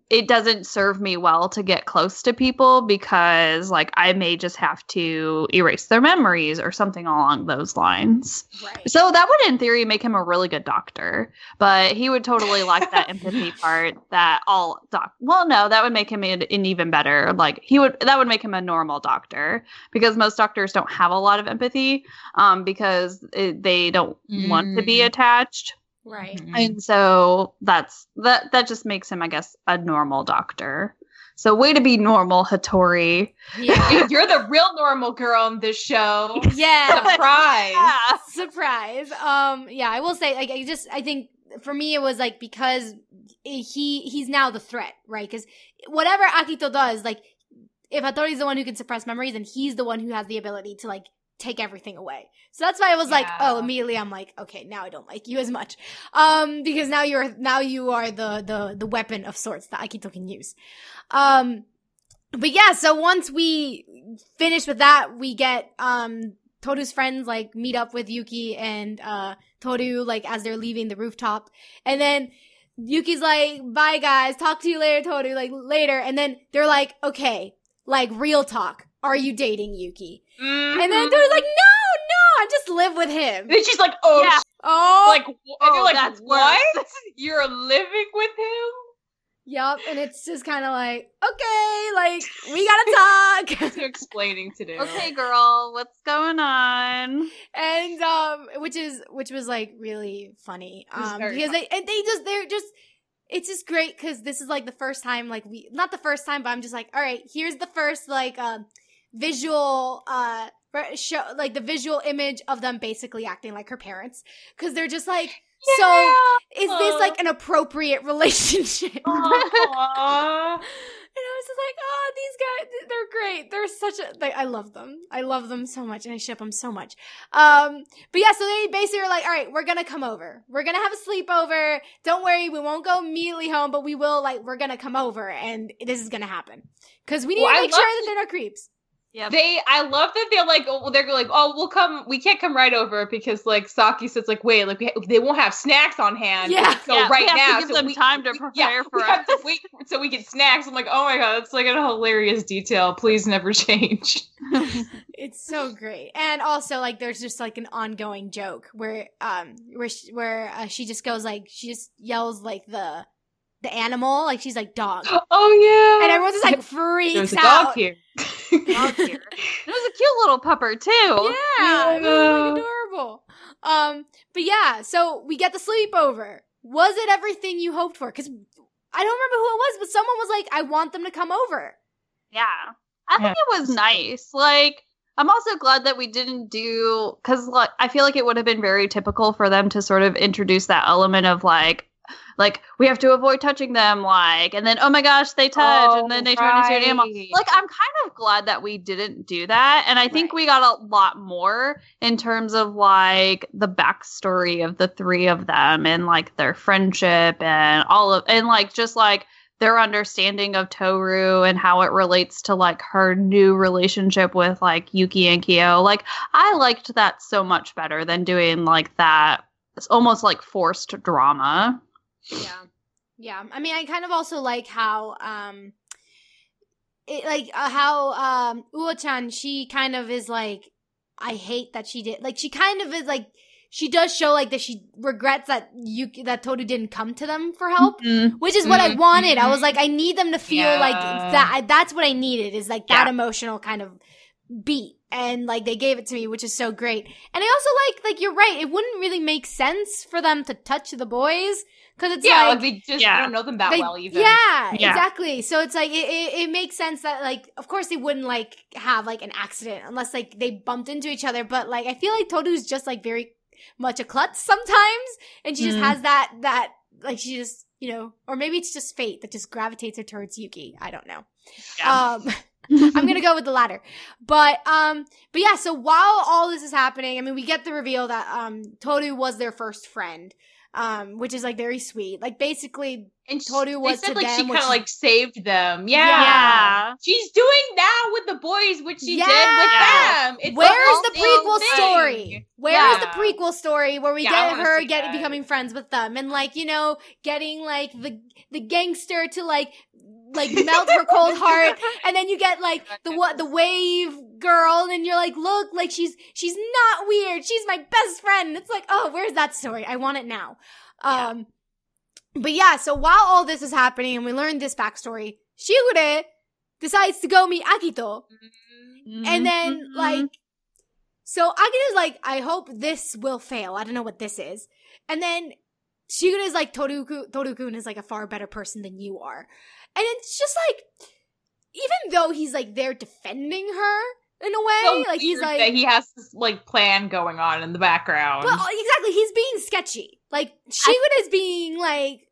it doesn't serve me well to get close to people because like I may just have to erase their memories or something along those lines. right. So that would in theory make him a really good doctor, but he would totally like that empathy part that all doc Well, no, that would make him an, an even better like he would that would make him a normal doctor because most doctors don't have a lot of empathy um because it, they don't want to be Mm. attached. Right. Mhm. And so that's that that just makes him I guess a normal doctor. So way to be normal, Hattori. Yeah. You're the real normal girl on this show. yeah. Surprise. Yeah. Surprise. Um. Yeah. I will say, like, I just, I think for me, it was like because he he's now the threat, right? Because whatever Akito does, like, if Hattori's the one who can suppress memories, and he's the one who has the ability to like take everything away. So that's why I was like, oh, immediately I'm like, okay, now I don't like you as much, um, because now you're now you are the the the weapon of sorts that Akito can use. Um, but yeah, so once we finish with that, we get um Toru's friends like meet up with Yuki and uh Toru like as they're leaving the rooftop. And then Yuki's like, bye guys, talk to you later, Toru, like later. And then they're like, okay, like real talk. Are you dating Yuki? And then they're like, no, no, I just live with him. then she's like, oh, Yeah. sh- Oh, like, and Oh, you're like, that's what? worse. You're living with him? Yep, And it's just kind of like, okay, like we gotta talk. Too explaining to do. Okay, girl, what's going on? and um which is which was like really funny um very because they and they just they're just it's just great because this is like the first time like we not the first time but i'm just like all right here's the first like um visual uh show like the visual image of them basically acting like her parents because they're just like so is this like an appropriate relationship And I was just like, oh, these guys, they're great they're such a like I love them. I love them so much and I ship them so much. Um but yeah, so they basically are like, all right, we're gonna come over. We're gonna have a sleepover. Don't worry, we won't go immediately home, but we will like we're gonna come over and this is gonna happen. Cause we need Well, to make sure that they're not creeps. Yep. They, I love that they're like, oh, they're like, oh, we'll come, we can't come right over because like Saki says, like, wait, like we, they won't have snacks on hand. Yeah. so Yeah, we right have to now, give so them we, time to we- yeah, for we have to wait so we get snacks. I'm like, oh my god, that's like a hilarious detail. Please never change. It's so great. And also like there's just like an ongoing joke where um where she, where uh, she just goes like she just yells like the the animal like she's like dog. Oh yeah. And everyone's just like freaks There's a out. dog here. Dog here. It was a cute little pupper too. Yeah, it was Yeah. like adorable. Um, but yeah, so we get the sleepover. Was it everything you hoped for? Because I don't remember who it was, but someone was like, "I want them to come over." Yeah. I think it was nice. Like, I'm also glad that we didn't do because, like, I feel like it would have been very typical for them to sort of introduce that element of like, like we have to avoid touching them, like, and then oh my gosh, they touch, Oh, and then oh, they turn into an animal. Like, I'm kind of glad that we didn't do that, and I think Right. we got a lot more in terms of like the backstory of the three of them and like their friendship and all of and like just like their understanding of Toru and how it relates to like her new relationship with like Yuki and Kyo. Like I liked that so much better than doing like that it's almost like forced drama. Yeah, yeah. I mean, I kind of also like how um, it like uh, how um Uo-chan she kind of is like, I hate that she did. Like she kind of is like. She does show like that she regrets that you that Toru didn't come to them for help. Mm-hmm. which is what I Mhm. wanted. I was like, I need them to feel like that. I, that's what I needed is like that emotional kind of beat, and like they gave it to me, which is so great. And I also like, like you're right, it wouldn't really make sense for them to touch the boys because it's yeah, like. like they just Yeah. don't know them that they- well even. yeah, Yeah. exactly. So it's like it, it, it makes sense that like of course they wouldn't like have like an accident unless like they bumped into each other. But like I feel like Toru's just like very much a klutz sometimes, and she just Mm. has that that like she just you know, or maybe it's just fate that just gravitates her towards Yuki. I don't know. Yeah. Um, I'm gonna go with the latter. But um, but yeah. So while all this is happening, I mean, we get the reveal that um, Toru was their first friend, um, which is like very sweet. Like basically, And she- Toru was they said to like she them kind of she- like saved them. Yeah. yeah. She's doing now with the boys which she did with them. It's Where's the prequel thing. story? Where's the prequel story where we Yeah, get her see get that. becoming friends with them and like you know getting like the the gangster to like like melt her cold heart and then you get like the what the wave girl and you're like look like she's she's not weird she's my best friend it's like oh where's that story i want it now Yeah. um but yeah so while all this is happening and we learn this backstory shigure decides to go meet akito and then Mhm. like so Akito's like, I hope this will fail. I don't know what this is. And then Shigure is like, Toruku Torukun is like a far better person than you are. And it's just like even though he's like there defending her in a way, So like he's like that he has this like plan going on in the background. Well, exactly. He's being sketchy. Like Shigure is being like,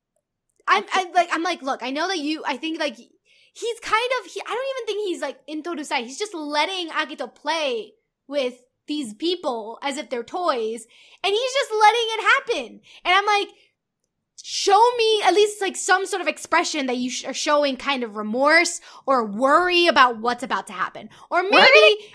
I'm, I'm like, I'm like, look, I know that you. I think like he's kind of. He, I don't even think he's like in Toru's side. He's just letting Akito play with these people as if they're toys, and he's just letting it happen. And I'm like. Show me at least like some sort of expression that you sh- are showing kind of remorse or worry about what's about to happen. Or maybe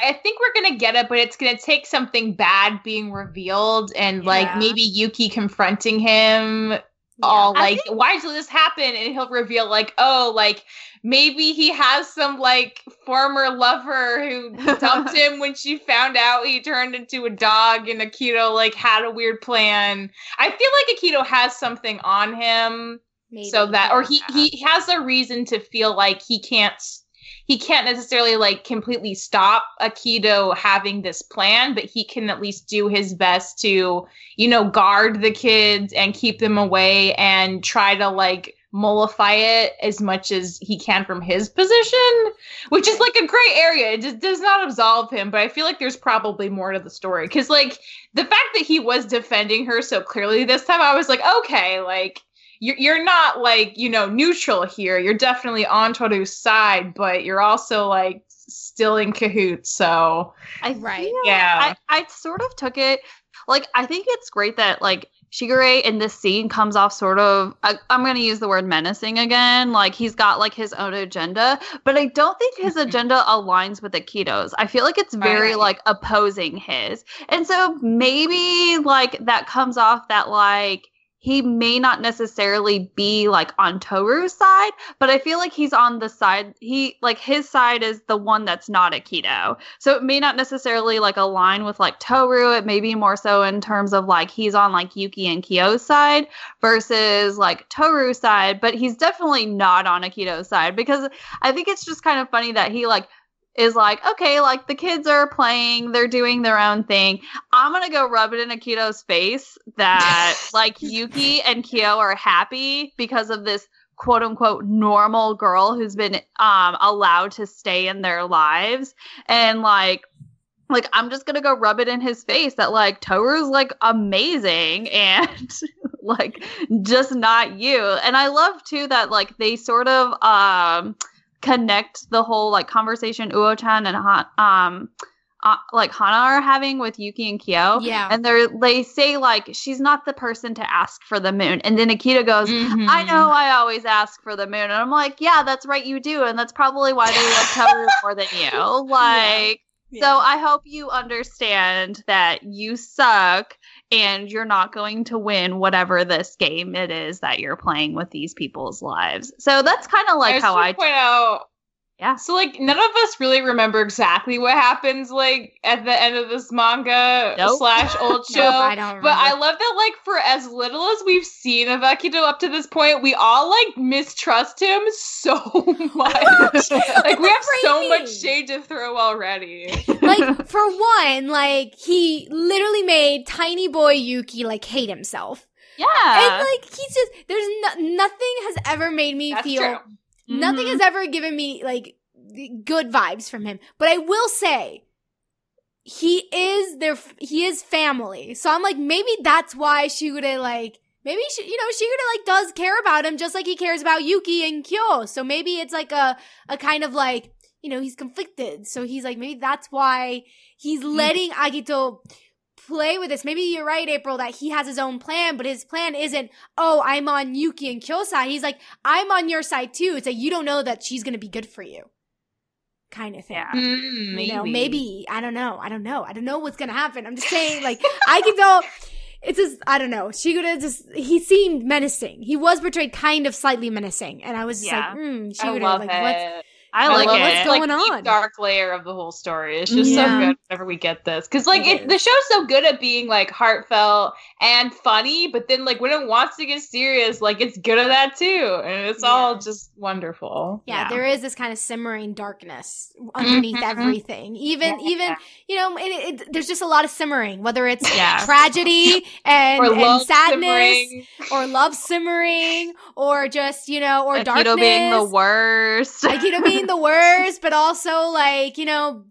I think we're gonna get it, but it's gonna take something bad being revealed and like maybe Yuki confronting him all I like why did this happen? And he'll reveal like oh like maybe he has some like former lover who dumped him when she found out he turned into a dog and akito like had a weird plan i feel like akito has something on him maybe so that or he yeah. he has a reason to feel like he can't he can't necessarily like completely stop Akito having this plan, but he can at least do his best to, you know, guard the kids and keep them away and try to like mollify it as much as he can from his position, which is like a gray area. It just does not absolve him, but I feel like there's probably more to the story because like the fact that he was defending her so clearly this time, I was like, okay, like you're you're not like you know neutral here. You're definitely on Toru's side, but you're also like still in cahoots. So I Right. Yeah. I, I sort of took it like I think it's great that like Shigure in this scene comes off sort of I, I'm going to use the word menacing again like he's got like his own agenda but I don't think his agenda aligns with Akito's I feel like it's very Right. like opposing his and so maybe like that comes off that like he may not necessarily be like on Toru's side, but I feel like he's on the side he like his side is the one that's not Akito. So it may not necessarily like align with like Toru. It may be more so in terms of like he's on like Yuki and Kyo's side versus like Toru's side, but he's definitely not on Akito's side because I think it's just kind of funny that he like is like, okay, like the kids are playing, they're doing their own thing. I'm gonna go rub it in Akito's face that like Yuki and Kyo are happy because of this quote unquote normal girl who's been um allowed to stay in their lives and like like I'm just gonna go rub it in his face that like Toru's like amazing and like just not you. And I love too that like they sort of um connect the whole like conversation Uo-chan and Han, um uh, like Hana are having with Yuki and Kyo. Yeah. And they're they say like she's not the person to ask for the moon. And then Akito goes, I know I always ask for the moon. And I'm like, yeah, that's right, you do. And that's probably why they love Toru more than you. Like, so I hope you understand that you suck and you're not going to win whatever this game it is that you're playing with these people's lives. So that's kind of like just how I point out. Yeah. So like none of us really remember exactly what happens like at the end of this manga Nope. slash old show. Nope, I don't remember. But I love that, like, for as little as we've seen of Akito up to this point, we all like mistrust him so much. like, we have so much shade to throw already. like for one, like he literally made tiny boy Yuki like hate himself, yeah. and like he's just there's no, nothing has ever made me That's feel true. Nothing Mhm. has ever given me like good vibes from him. But I will say he is their he is family, so I'm like maybe that's why she Shigure like. Maybe she, you know Shigure like does care about him just like he cares about Yuki and Kyo. So maybe it's like a a kind of like you know he's conflicted. So he's like maybe that's why he's letting Akito play with this. Maybe you're right, April, that he has his own plan, but his plan isn't, oh, I'm on Yuki and Kyo side. He's like, I'm on your side too. It's like you don't know that she's gonna be good for you. Kind of thing. Yeah. Mm, You know, maybe I don't know. I don't know. I don't know what's gonna happen. I'm just saying, like I can tell. It's just I don't know. She Shigure just he seemed menacing. He was portrayed kind of slightly menacing, and I was just Yeah. like, mm, I Shigure, love like what's it. I I like love it. what's going like, deep, on. dark layer of the whole story. It's just Yeah. so good whenever we get this because like It it, the show's so good at being like heartfelt and funny, but then like when it wants to get serious, like it's good at that too, and it's all just wonderful. yeah, Yeah. there is this kind of simmering darkness underneath Mhm. everything. Even Yeah. even you know, it, it, there's just a lot of simmering, whether it's Yeah. tragedy and, or and sadness simmering. or love simmering or just you know or Akito darkness being the worst. Akito being the worst, but also like you know,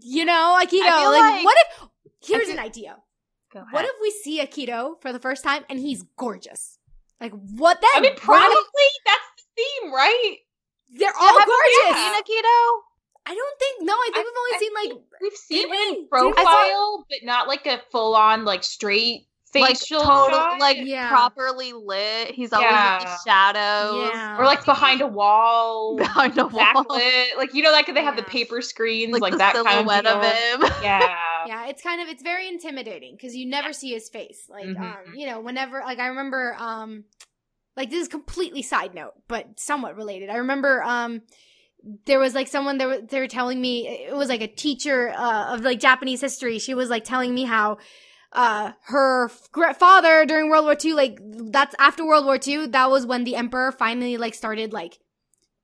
you know, Akito. feel Like, like- what if? Here's an idea. What if we see Akito for the first time and he's gorgeous? Like what? That I mean, what probably if- that's the theme, right? they're all Have you gorgeous. seen Akito? I don't think. No, I think I- we've only I seen like. We've seen it in Did we? profile, but not like a full on like straight Like facial total, shot. like Yeah. properly lit. He's always in the shadows. Yeah. or like behind a wall, behind a wall. backlit. Like you know, like they have the paper screens, Like, like, the that kind silhouette of, of, deal. him. Yeah. Yeah, it's kind of it's very intimidating because you never see his face. Like, Mhm. um, you know, whenever like I remember, um, like this is completely side note, but somewhat related. I remember, um, there was like someone they were they were telling me it was like a teacher uh, of like Japanese history. She was like telling me how uh her father during World War II, like that's after World War II, that was when the emperor finally like started like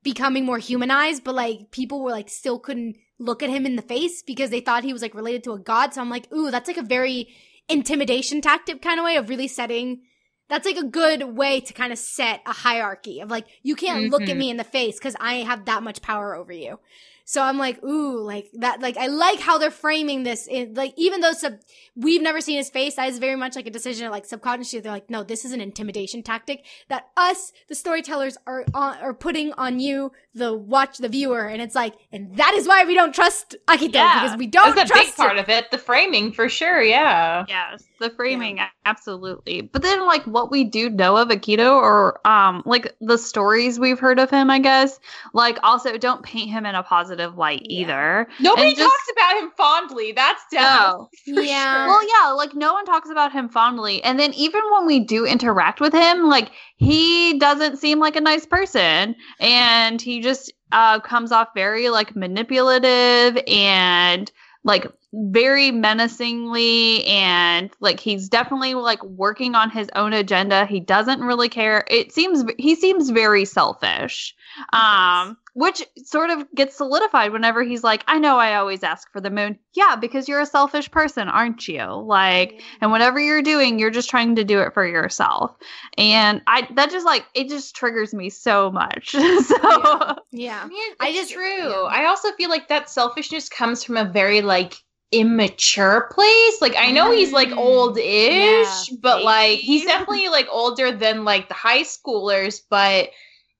becoming more humanized, but like people were like still couldn't look at him in the face because they thought he was like related to a god. So I'm like, ooh, that's like a very intimidation tactic kind of way of really setting that's like a good way to kind of set a hierarchy of like you can't look at Mhm. me in the face because I have that much power over you. So I'm like, ooh, like that, like I like how they're framing this. In, like even though sub, we've never seen his face, that is very much like a decision. Of like subconsciously, they're like, no, this is an intimidation tactic that us, the storytellers, are on, are putting on you, the watch, the viewer, and it's like, and that is why we don't trust Akito Yeah, because we don't That's a trust big part him. of it. The framing, for sure. Yeah. Yes, the framing absolutely. But then like what we do know of Akito or um like the stories we've heard of him, I guess, like also don't paint him in a positive light Yeah. either. Nobody And just- talks about him fondly. That's down. No. Yeah. sure. Well, yeah, like no one talks about him fondly. And then even when we do interact with him, like he doesn't seem like a nice person and he just uh comes off very like manipulative and like very menacingly and like he's definitely like working on his own agenda. He doesn't really care. It seems he seems very selfish. Um which sort of gets solidified whenever he's like, I know I always ask for the moon. Yeah, because you're a selfish person, aren't you? Like, and whatever you're doing, you're just trying to do it for yourself. And I, that just like, it just triggers me so much. so, Yeah. yeah. I mean, I just- true. yeah. I also feel like that selfishness comes from a very like immature place. Like I know he's like Mm. old-ish, Yeah, but like he's definitely like older than like the high schoolers, but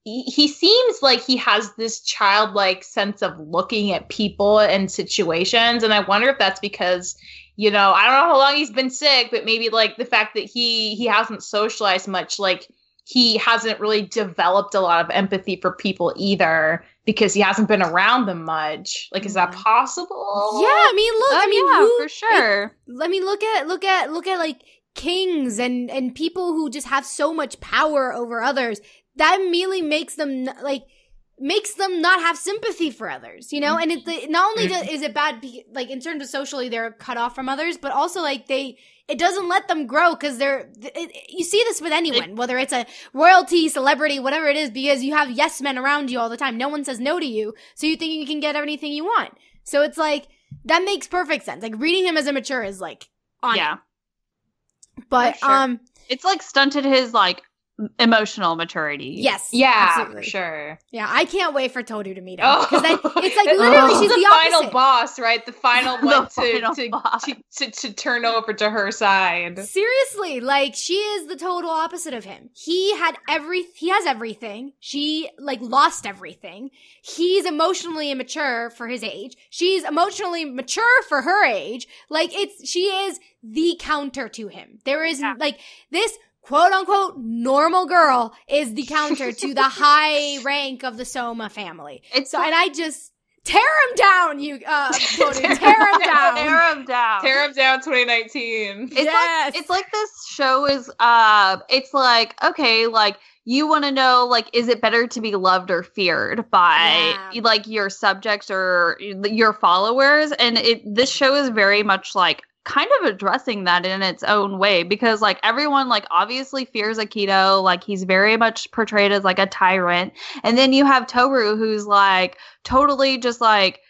he, he seems like he has this childlike sense of looking at people and situations and I wonder if that's because you know, I don't know how long he's been sick, but maybe like the fact that he he hasn't socialized much like he hasn't really developed a lot of empathy for people either because he hasn't been around them much. Like, is that Mhm. possible? Yeah, I mean, look, Oh, I mean, yeah, who, for sure. I mean, look at look at look at like kings and and people who just have so much power over others. That immediately makes them like makes them not have sympathy for others, you know. And it not only Mm-hmm. is it bad, like in terms of socially they're cut off from others, but also like they it doesn't let them grow because they're it, you see this with anyone, whether it's a royalty, celebrity, whatever it is, because you have yes men around you all the time. No one says no to you, so you think you can get anything you want. So it's like that makes perfect sense. Like reading him as immature is like on Yeah. it. But sure. um It's like stunted his like emotional maturity. yes. Yeah, absolutely. for sure. Yeah, I can't wait for Toru to meet him. Oh, Because then it's like literally This she's is the, final boss, right? The final The one to, final to, to, to to turn over to her side. Seriously, like she is the total opposite of him. He had every he has everything. She like lost everything. He's emotionally immature for his age. She's emotionally mature for her age. Like it's she is the counter to him. There is Yeah. like this quote unquote normal girl is the counter to the high rank of the Sohma family. It's So and I just tear him down, you uh Toru, tear him down. tear him down. Tear him down 2019. It's Yes. like it's like this show is uh it's like okay like you want to know like is it better to be loved or feared by Yeah. like your subjects or your followers and it this show is very much like kind of addressing that in its own way because like everyone like obviously fears Akito like he's very much portrayed as like a tyrant. And then you have Toru who's like totally just like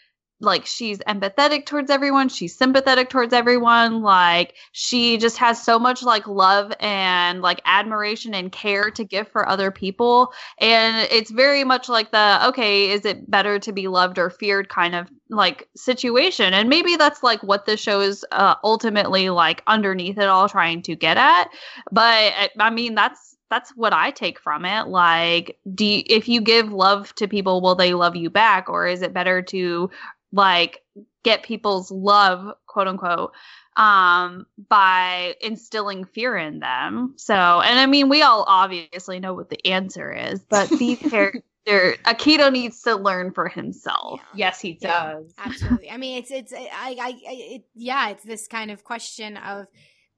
like she's empathetic towards everyone. She's sympathetic towards everyone. Like she just has so much like love and like admiration and care to give for other people. And it's very much like the okay is it better to be loved or feared kind of like situation. And maybe that's like what this show is uh, ultimately like underneath it all trying to get at. But i mean that's that's what I take from it. Like, do you, if you give love to people, will they love you back, or is it better to like get people's love, quote unquote, um, by instilling fear in them? So, and I mean, we all obviously know what the answer is, but these characters, Akito needs to learn for himself. Yes, he Yeah. does. Absolutely. I mean, it's it's I I, I it, yeah, it's this kind of question of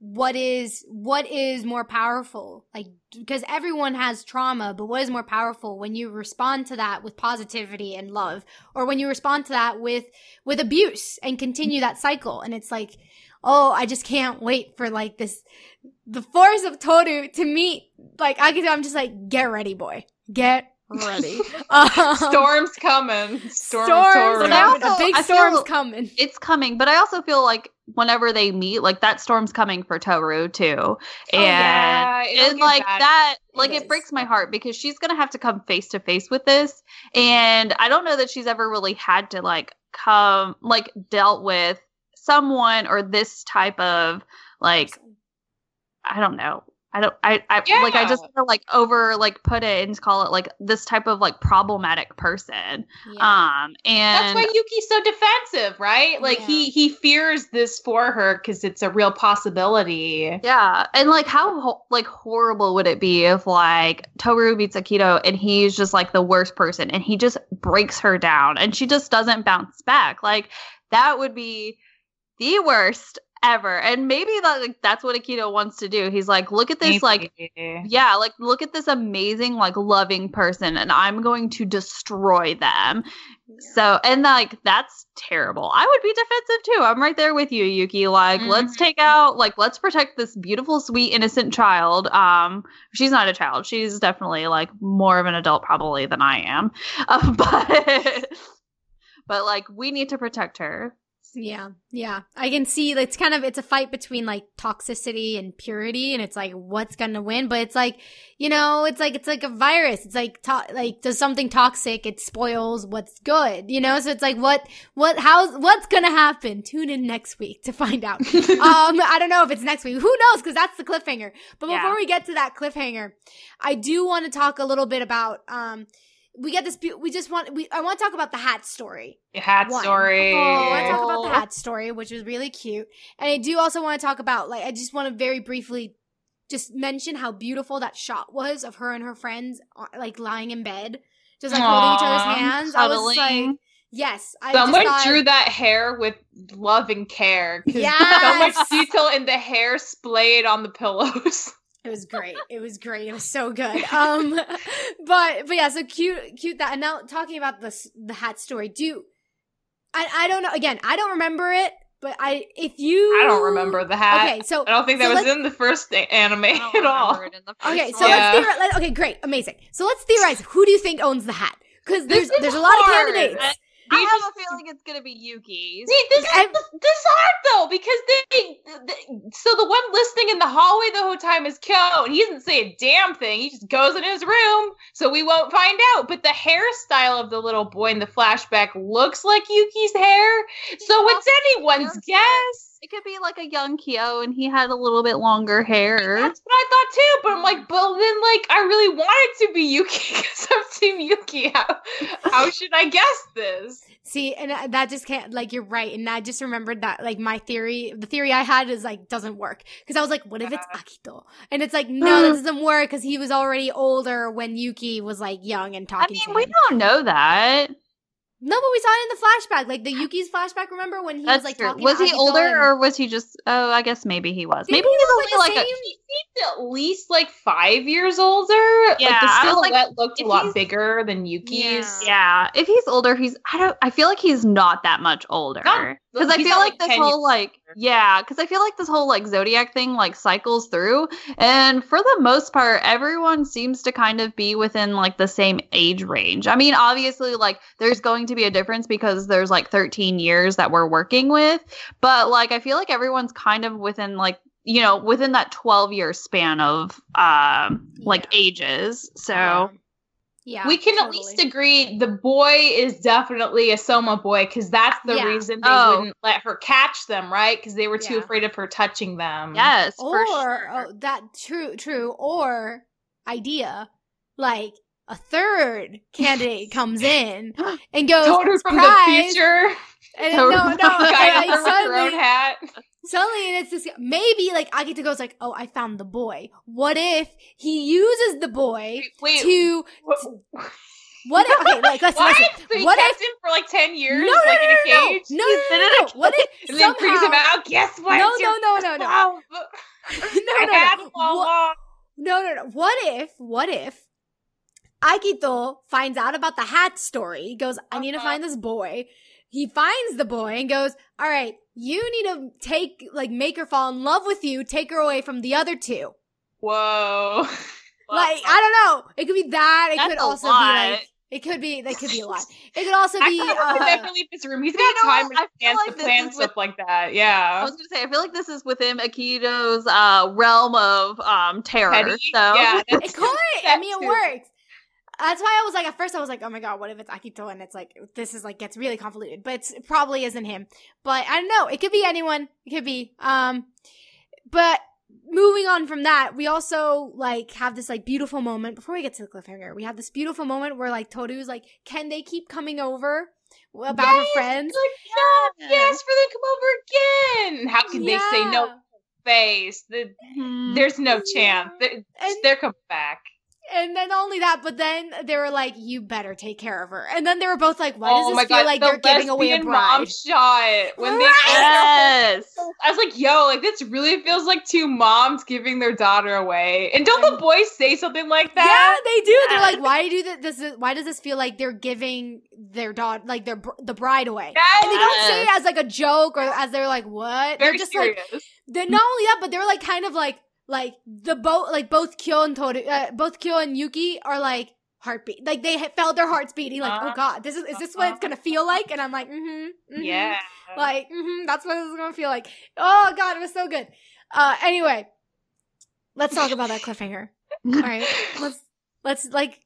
what is what is more powerful? Like because everyone has trauma but what is more powerful when you respond to that with positivity and love or when you respond to that with with abuse and continue that cycle? And it's like oh i just can't wait for like this the force of toru to meet like i can, i'm just like get ready boy. Get ready. Um, Storm's coming. Storm, storms Toru. But I also- a big I storm's feel- coming. It's coming, but I also feel like whenever they meet, like that storm's coming for Toru too. Oh, And yeah, and like bad. that like It it, breaks my heart because she's gonna have to come face to face with this. And I don't know that she's ever really had to like come like dealt with someone or this type of like I don't know. I don't I, I like I just Yeah. wanna, like over like put it and call it like this type of like problematic person. Yeah. Um and That's why Yuki's so defensive, right? Like he Yeah. he fears this for her because it's a real possibility. Yeah, and like how like horrible would it be if like Toru beats Akito and he's just like the worst person and he just breaks her down and she just doesn't bounce back. Like that would be the worst ever. And maybe that like that's what Akito wants to do. He's like, look at this like yeah, like look at this amazing like loving person and I'm going to destroy them. So, and like that's terrible. I would be defensive too. I'm right there with you, Yuki. Like, let's Mhm. take out, like, let's protect this beautiful, sweet, innocent child. Um, she's not a child. She's definitely like more of an adult, probably than I am. Uh, but, but like, we need to protect her. Yeah, yeah. I can see it's kind of it's a fight between like toxicity and purity, and it's like what's gonna win. But it's like you know, it's like it's like a virus. It's like to- like does something toxic, it spoils what's good. You know, so it's like what what how's what's gonna happen? Tune in next week to find out. um, I don't know if it's next week. Who knows? Because that's the cliffhanger. But Yeah. before we get to that cliffhanger, I do want to talk a little bit about um. We get this. be- We just want. We. I want to talk about the hat story. Hat One. story. I want to talk Oh. about the hat story, which was really cute. And I do also want to talk about, like, I just want to very briefly just mention how beautiful that shot was of her and her friends, uh, like, lying in bed, just like holding each other's Aw, hands. I was like, cuddling. yes. I Someone just thought, drew that hair with love and care. 'cause So much detail in the hair splayed on the pillows. It was great. It was great. It was so good. Um, but but yeah, so cute, cute that. And now talking about this, the hat story. Do I? I don't know. Again, I don't remember it. But I, if you, I don't remember the hat. Okay, so I don't think that so was in the first anime I don't at all. it in the first Okay, so one. Yeah. let's theorize. Let, okay, great, amazing. So let's theorize. Who do you think owns the hat? Because there's This is there's a lot of candidates. I These have just- a feeling it's gonna be Yuki's. See, this is this is hard though because they, they- so the one listening in the hallway the whole time is Kyo, and he doesn't say a damn thing. He just goes in his room, so we won't find out. But the hairstyle of the little boy in the flashback looks like Yuki's hair, so it's anyone's Yeah. guess. It could be like a young Kyo, and he had a little bit longer hair. That's what I thought too. But I'm like, but then like I really wanted to be Yuki because I'm Team Yuki. How how should I guess this? See, and uh, that just can't. Like, you're right. And I just remembered that. Like, my theory, the theory I had is like doesn't work because I was like, what if it's Akito? And it's like, no, that doesn't work because he was already older when Yuki was like young and talking. I talking mean, to we don't know that. No, but we saw it in the flashback, like the Yuki's flashback. Remember when he That's was like true. talking? Was to he Akito older, and- or was he just? Oh, I guess maybe he was. Maybe Maybe, he was, only like, the like, a. He seemed at least like five years older. Yeah, like the I was like, silhouette looked a lot he's- bigger than Yuki's. Yeah. Yeah, if he's older, he's. I don't. I feel like he's not that much older. Not- Because I feel like this whole like yeah, because I feel like this whole like zodiac thing like cycles through, and for the most part, everyone seems to kind of be within like the same age range. I mean, obviously, like there's going to be a difference because there's like 13 years that we're working with, but like I feel like everyone's kind of within like you know within that 12 year span of um like Yeah. ages. So Yeah. Yeah, we can totally. at least agree the boy is definitely a Sohma boy because that's the Yeah. reason they Oh. wouldn't let her catch them, right? Because they were too Yeah. afraid of her touching them. yes, or sure. oh, that true true or idea like a third candidate comes in and goes Total from the future. and Total no no Guy and, in like, suddenly, hat. Suddenly and it's just maybe like Akito goes like oh I found the boy what if he uses the boy Wait, to what- what if okay like listen what? listen So he what kept if him for like ten years, no no like no in a no no cage, no no no, no, no. what if and then brings him somehow- out. Guess what? No, no, no, no, no. no no no What-. No, no, no. What if, what if Akito finds out about the hat story? Goes, I need to Uh-huh. find this boy. He finds the boy and goes, all right, you need to take, like, make her fall in love with you, take her away from the other two. Whoa. like, I don't know. It could be that. It That's could a also lot. be like, It could be. That could be a lot. It could also I be. can't Uh, definitely leave this room. He's You got time what? I feel like to this plan is stuff with- like that. Yeah. I was gonna say, I feel like this is within Akito's uh, realm of um, terror. Petty. So Yeah, it that's could. I mean, it works. That's why I was like, at first I was like, oh my god, what if it's Akito and it's like this is like gets really convoluted, but it probably isn't him. But I don't know. It could be anyone. It could be. Um, but moving on from that, we also like have this like beautiful moment before we get to the cliffhanger. We have this beautiful moment where like Toru's like, can they keep coming over about her Yes, friends? Like, no, yes, for them to come over again. How can they say no face? The, Mhm. there's no chance. They're, And- they're coming back. And then only that, but then they were like, "You better take care of her." And then they were both like, "Why oh does this feel god, like the they're giving away a bride?" mom bride?" shot when they. Yes. I was like, yo, like this really feels like two moms giving their daughter away. And don't the boys say something like that? Yeah, they do. They're like, "Why do that? This is why does this feel like they're giving their daughter, like their the bride away?" Yes. And they don't say it as like a joke or as they're like, "What?" Very they're just serious. like, they're not only that, but they're like kind of like like the boat, like both Kyo and Toru, uh, both Kyo and Yuki are like heartbeat, like they felt their hearts beating. Like, Uh-huh. oh god, this is is this what it's gonna feel like? And I'm like, mm-hmm, mhm. yeah. Like, hmm that's what it's gonna feel like. Oh god, it was so good. Uh, anyway, let's talk about that cliffhanger. All right, let's let's like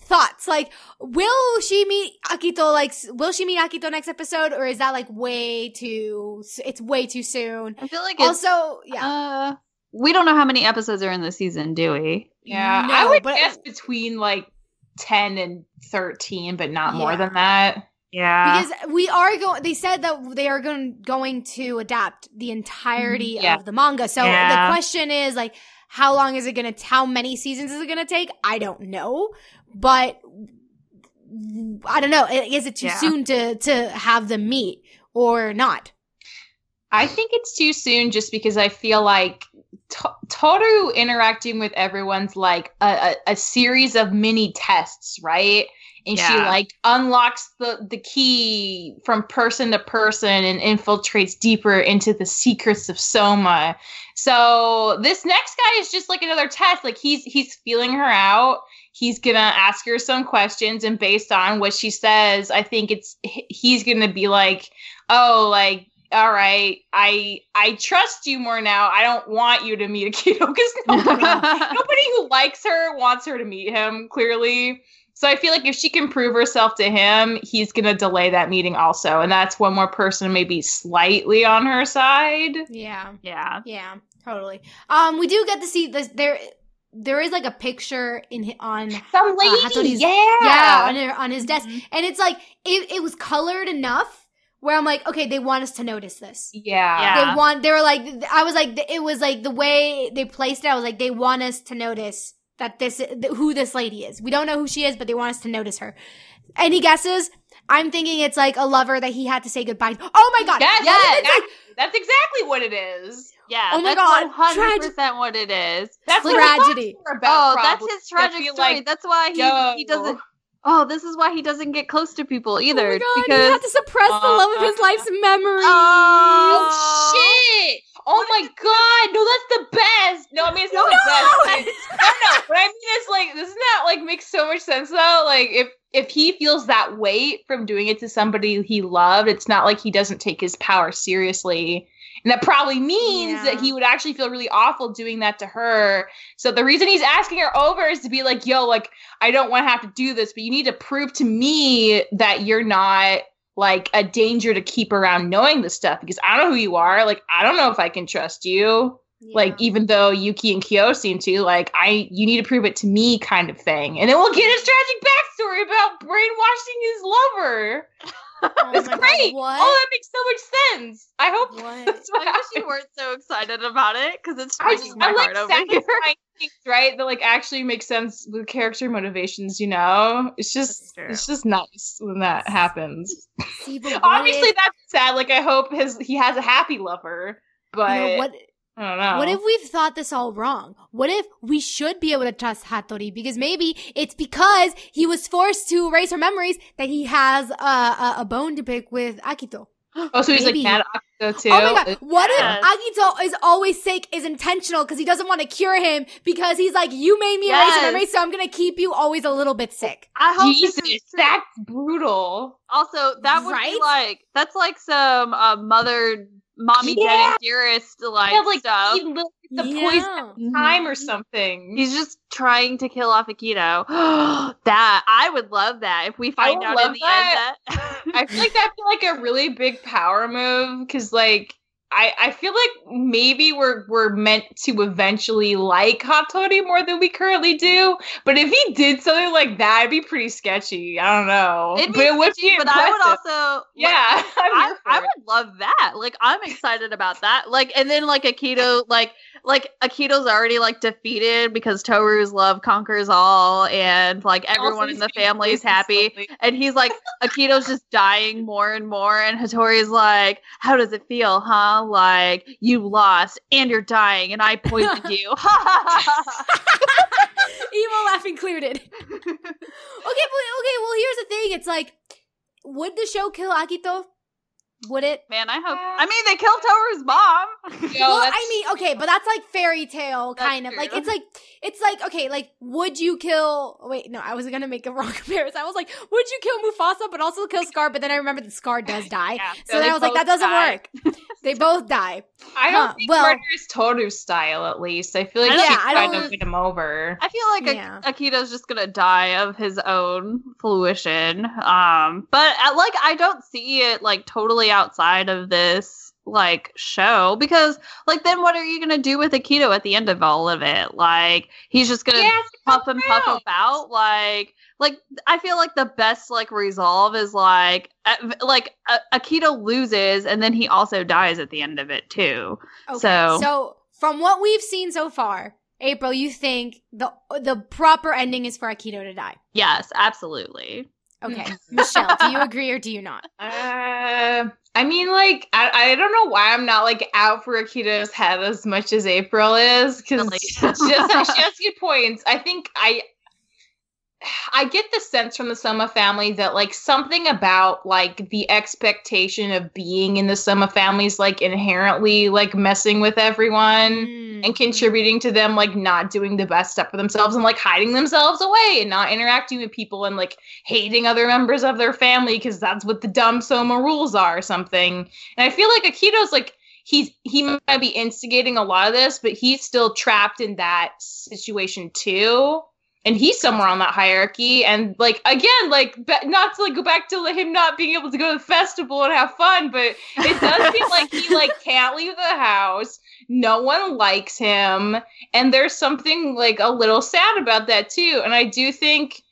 thoughts. Like, will she meet Akito? Like, will she meet Akito next episode, or is that like way too? It's way too soon. I feel like it's, Also, yeah, uh, we don't know how many episodes are in the season, do we? Yeah, No, I would but- guess between like 10 and 13, but not more than that. Yeah. because we are going. They said that they are going going to adapt the entirety Mhm, yeah. of the manga. So Yeah. the question is like, how long is it going to? How many seasons is it going to take? I don't know, but I don't know. Is it too Yeah. soon to to have them meet or not? I think it's too soon just because I feel like to- Toru interacting with everyone's like a, a, a series of mini tests, right? And she like unlocks the, the key from person to person and infiltrates deeper into the secrets of Sohma. So this next guy is just like another test. Like he's he's feeling her out. He's gonna ask her some questions, and based on what she says, I think it's he's gonna be like, oh, like all right, I I trust you more now. I don't want you to meet Akito because nobody, nobody who likes her wants her to meet him. Clearly, so I feel like if she can prove herself to him, he's gonna delay that meeting also, and that's one more person maybe slightly on her side. Yeah, yeah. yeah, totally. Um, we do get to see this. There, there is like a picture in on Some lady, Hatori's- yeah, yeah on, on his desk, Mhm. and it's like it, it was colored enough where I'm like, okay, they want us to notice this. yeah, Yeah. They want. They were like, I was like, it was like the way they placed it. I was like, they want us to notice that this who this lady is. We don't know who she is, but they want us to notice her. Any guesses? I'm thinking it's like a lover that he had to say goodbye. to. Oh my god! Yes, What if it's like that's exactly what it is. Yeah. Oh my that's God, 100% what it is. That's Like what tragedy. about, oh, that's his tragic story. like, that's why he, yo. he doesn't. Oh, this is why he doesn't get close to people either. oh my god! because he had to suppress the love of his life's memory. Oh Oh. shit! Oh my god! No, that's the best. No, I mean it's not No! the best. no, no. What I mean is like, doesn't that like make so much sense though? Like if if he feels that weight from doing it to somebody he loved, it's not like he doesn't take his power seriously. And that probably means that he would actually feel really awful doing that to her. So the reason he's asking her over is to be like, yo, like, I don't want to have to do this, but you need to prove to me that you're not like a danger to keep around knowing this stuff because I don't know who you are. Like, I don't know if I can trust you. Like, even though Yuki and Kyo seem to, like, I you need to prove it to me kind of thing. And then we'll get his tragic backstory about brainwashing his lover. oh It's my God, great. what? Oh, that makes so much sense. I hope What? that's what I wish you weren't so excited about it because it's I, breaking my I like heart over here. things, right? That like actually makes sense with character motivations. You know, it's just it's just nice when that happens. See, Obviously, that's sad. Like I hope his he has a happy lover, but you know, what I don't know. What if we've thought this all wrong? What if we should be able to trust Hatori because maybe it's because he was forced to erase her memories that he has a, a, a bone to pick with Akito. Oh, so he's Maybe. like mad at Akito too. Oh my god! What Yes. if Akito is always sick is intentional because he doesn't want to cure him because he's like, you made me erase your Yes. memory, so I'm gonna keep you always a little bit sick. I hope Jesus, that's brutal. Also, that would Right? be like that's like some uh, mother, mommy, dead Yeah. and dearest like, Yeah, like stuff. he lit the Yeah. poison mm-hmm. time or something. He's just trying to kill off Akito. that I would love that if we find out in the that. end that I feel like that'd be like a really big power move because like I, I feel like maybe we're we're meant to eventually like Hatori more than we currently do. But if he did something like that, it'd be pretty sketchy. I don't know. It'd but be it would sketchy, be but I would also Yeah, I'm I, I would love that. Like I'm excited about that. Like and then like Akito like like Akito's already like defeated because Toru's love conquers all and like everyone Also, in the family is happy. slowly. And he's like Akito's just dying more and more and Hatori's like, How does it feel, huh? Like you lost and you're dying and I poisoned you. Evil laugh included. okay, but okay, well here's the thing. It's like, would the show kill Akito? Would it? Man, I hope I mean they killed Toru's mom. Yo, well, I mean, okay, but that's like fairy tale That's kind of like it's like it's like okay, like would you kill? Wait, no, I was gonna make a wrong comparison. I was like, would you kill Mufasa but also kill Scar? But then I remembered that Scar does die, Yeah. so So then I was like, that doesn't die. work. they both die. I don't Huh, think well- murder is Toru's style. At least I feel like I she don't- Yeah, I kind don't- win him over. I feel like Yeah. Ak- Akito's just gonna die of his own fruition. Um, but uh, like I don't see it like totally outside of this like show because like then what are you gonna do with Akito at the end of all of it? Like he's just gonna puff and puff about like like I feel like the best like resolve is like uh, like uh, Akito loses and then he also dies at the end of it too. Okay, So- so from what we've seen so far, April, you think the the proper ending is for Akito to die? Yes, absolutely. Okay, Michelle, do you agree or do you not? Uh, I mean, like, I, I don't know why I'm not like out for Akito's head as much as April is because Really? she has she has good points. I think I I get the sense from the Sohma family that like something about like the expectation of being in the Sohma family is like inherently like messing with everyone Mm. and contributing to them like not doing the best stuff for themselves and like hiding themselves away and not interacting with people and like hating other members of their family because that's what the dumb sohma rules are or something and i feel like akito's like he's he might be instigating a lot of this but he's still trapped in that situation too and he's somewhere on that hierarchy. And like again like not to like go back to like, him not being able to go to the festival and have fun but it does seem like he like can't leave the house. No one likes him. And there's something like a little sad about that too. And i do think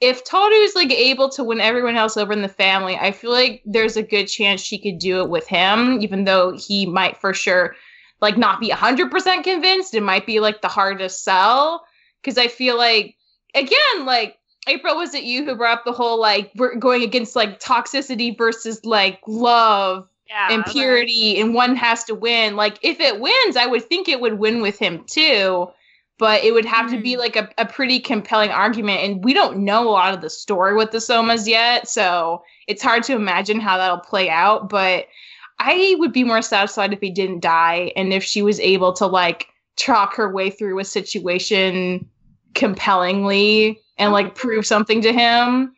if Toru's like able to win everyone else over in the family i feel like there's a good chance she could do it with him even though he might for sure like not be 100% convinced. It might be like the hardest sell because i feel like again like april was it you who brought up the whole like we're going against like toxicity versus like love Yeah. and purity and one has to win like if it wins i would think it would win with him too but it would have to be Mhm. like a, a pretty compelling argument and we don't know a lot of the story with the sohmas yet so it's hard to imagine how that'll play out but i would be more satisfied if he didn't die and if she was able to like talk her way through a situation compellingly and like prove something to him.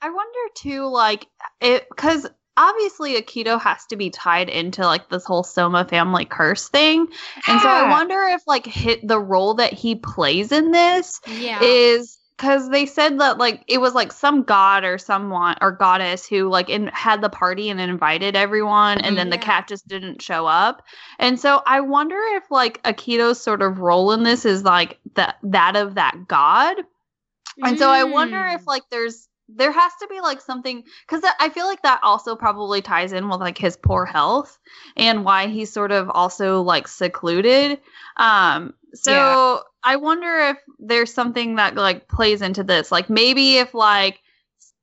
I wonder too, like it because obviously Akito has to be tied into like this whole Sohma family curse thing, and so I wonder if like hit the role that he plays in this Yeah. is because they said that like it was like some god or someone or goddess who like in, had the party and invited everyone, and then the cat just didn't show up, and so I wonder if like Akito's sort of role in this is like that that of that god. And so I wonder Mm. if like there's there has to be like something because I feel like that also probably ties in with like his poor health and why he's sort of also like secluded. Um, so Yeah. I wonder if there's something that like plays into this. Like maybe if like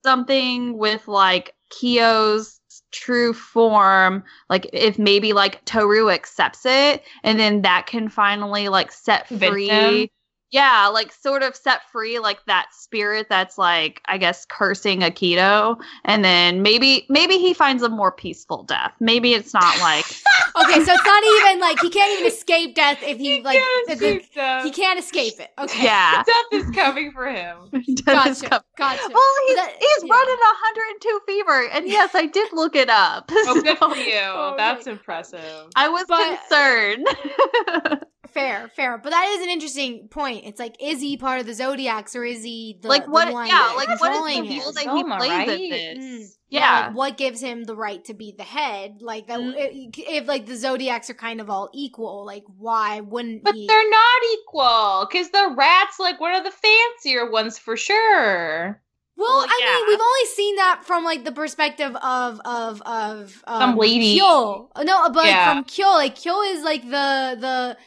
something with like Kyo's true form, like if maybe like Toru accepts it and then that can finally like set free. Yeah, like sort of set free like that spirit that's like I guess cursing Akito and then maybe maybe he finds a more peaceful death. Maybe it's not like Okay, so it's not even like he can't even escape death if he, He like can't if the- he can't escape it. Okay. yeah. Death is coming for him. Death is Gotcha. Gotcha. Well, he's, That- he's yeah. running 102 fever, and yes, I did look it up. Oh, good So for you. Okay. That's impressive. I was But- concerned. Fair, fair. But that is an interesting point. It's like, is he part of the Zodiacs or is he the like the what? one Yeah, like what is controlling the him? role that he plays right? in this? Mm. Yeah. like, what gives him the right to be the head? Like that. Mm. If, if like the Zodiacs are kind of all equal, like why wouldn't But he? they're not equal because the rat's like one of the fancier ones for sure. Well, Well, I yeah. mean, we've only seen that from like the perspective of of of um, Some lady. Kyo. No, but Yeah. from Kyo, like Kyo is like the the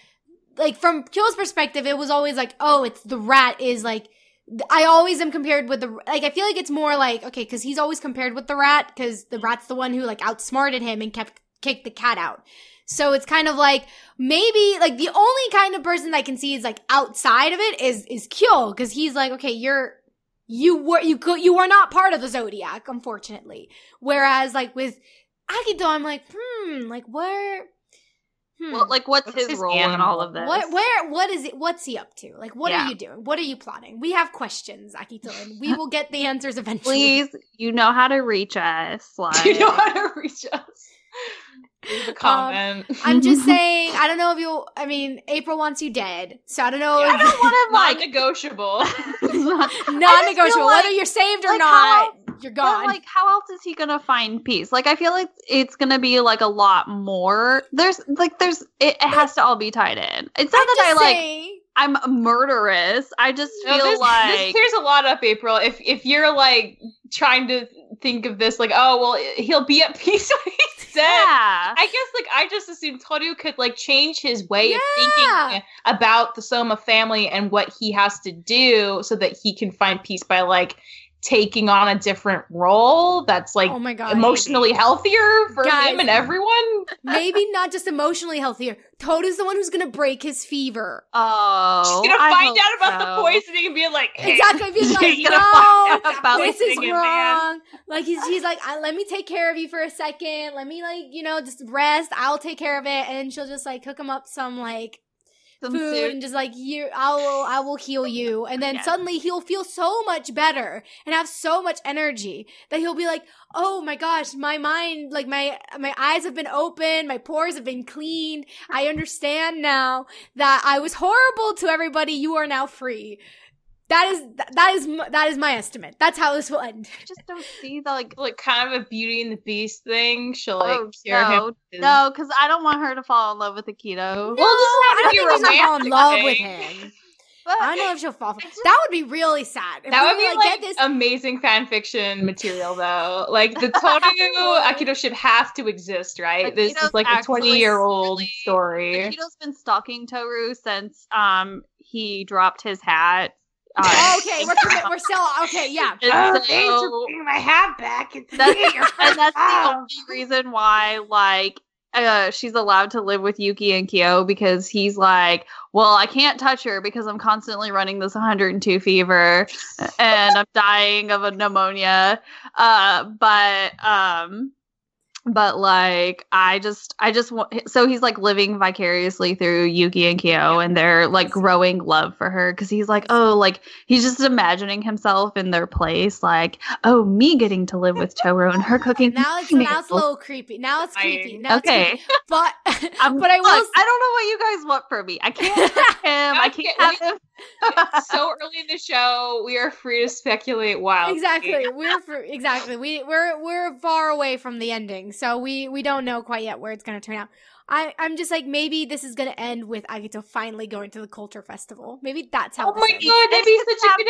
like from Kyo's perspective, it was always like, oh, it's the rat is like. I always am compared with the like. I feel like it's more like okay, because he's always compared with the rat because the rat's the one who like outsmarted him and kept kicked the cat out. So it's kind of like maybe like the only kind of person that I can see is like outside of it is is Kyo because he's like okay, you're you were you could you were not part of the zodiac unfortunately whereas like with akito i'm like hmm like where hmm, Well, like, what's, What's his, his role in all of this? what where what is it what's he up to like what Yeah. are you doing what are you plotting we have questions akito and we will get the answers eventually Please, you know how to reach us. Like, you know how to reach us. Leave a um, comment. i'm just saying i don't know if you'll i mean april wants you dead so i don't know I if don't want to like. non-negotiable. non-negotiable feel whether you're saved or like, not you're gone like, how else is he gonna find peace? Like, I feel like it's gonna be like a lot more. There's like, there's it, it has to all be tied in. It's not I'm that I like saying. I'm a murderous. I just No, feel this, like this clears a lot up, April. If if you're like trying to think of this, like, oh well, he'll be at peace when he's dead. yeah. I guess like I just assumed Toru could like change his way of thinking about the Sohma family and what he has to do so that he can find peace by like taking on a different role that's like oh my god emotionally healthier for Guys. him and everyone. Maybe not just emotionally healthier. Toru's the one who's gonna break his fever. Oh, She's gonna I find out about so. the poisoning and be like, hey, Exactly. Being like, She's gonna no, find out about this is poisoning him, man." wrong. Like he's he's like, I, let me take care of you for a second. Let me like you know just rest. I'll take care of it, and she'll just like cook him up some like Some food and just like you I will I will heal you. And then Yeah. suddenly he'll feel so much better and have so much energy that he'll be like oh my gosh my mind like my my eyes have been opened my pores have been cleaned. I understand now that I was horrible to everybody. You are now free that is that is m- that is my estimate that's how this will end I just don't see the like. like kind of a Beauty and the Beast thing. She'll like Oh, cure him. no, of his- no, because I don't want her to fall in love with Akito. Well, no, I don't think she's gonna fall in romantic love with him But I don't know if she'll fall for just- that would be really sad if That would be like, like get this amazing fan fiction material, though. Like the Toru Akito ship have to exist, right? Like, this is is like a twenty-year-old really- story. Akito's been stalking Toru since um he dropped his hat. Uh, Oh, okay, we're commi- we're still okay. Yeah, and Oh, so- thanks for my hat back. It's That's- me, and that's the only reason why like uh she's allowed to live with Yuki and Kyo because he's like, well, I can't touch her because I'm constantly running this 102 fever and I'm dying of a pneumonia. Uh but um but like I just I just want so he's like living vicariously through Yuki and Kyo and they're like growing love for her because he's like oh like he's just imagining himself in their place like oh me getting to live with Toru and her cooking now it's now it's a little creepy. Now it's creepy. Now it's okay creepy. But I'm, but I will. look, I don't know what you guys want from me I can't have him I can't have him It's so early in the show, we are free to speculate wildly. exactly. We're for, exactly. We we're we're far away from the ending, so we we don't know quite yet where it's going to turn out. I I'm just like maybe this is going to end with Akito finally going to the culture festival. Maybe that's how. Oh my ends. god, that'd be It's such a good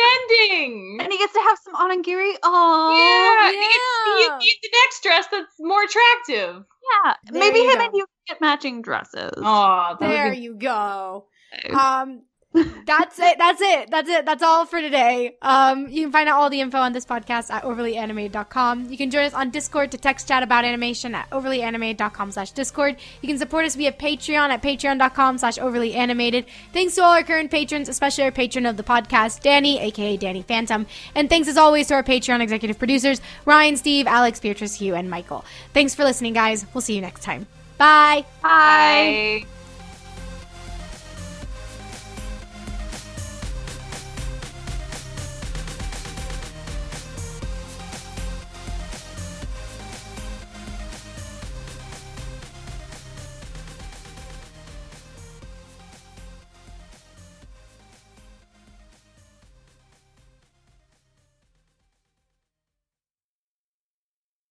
ending. and he gets to have some onigiri oh yeah, yeah. You, you get the next dress that's more attractive. yeah There maybe him go. and you get matching dresses Oh, There be you go. Um, that's it. That's it. That's it. That's all for today. Um, you can find out all the info on this podcast at overlyanimated.com. You can join us on Discord to text chat about animation at overlyanimated.com slash Discord. You can support us via Patreon at patreon.com slash overlyanimated. Thanks to all our current patrons, especially our patron of the podcast, Danny, aka Danny Phantom. And thanks as always to our Patreon executive producers, Ryan, Steve, Alex, Beatrice, Hugh, and Michael. Thanks for listening, guys. We'll see you next time. Bye. Bye. Bye.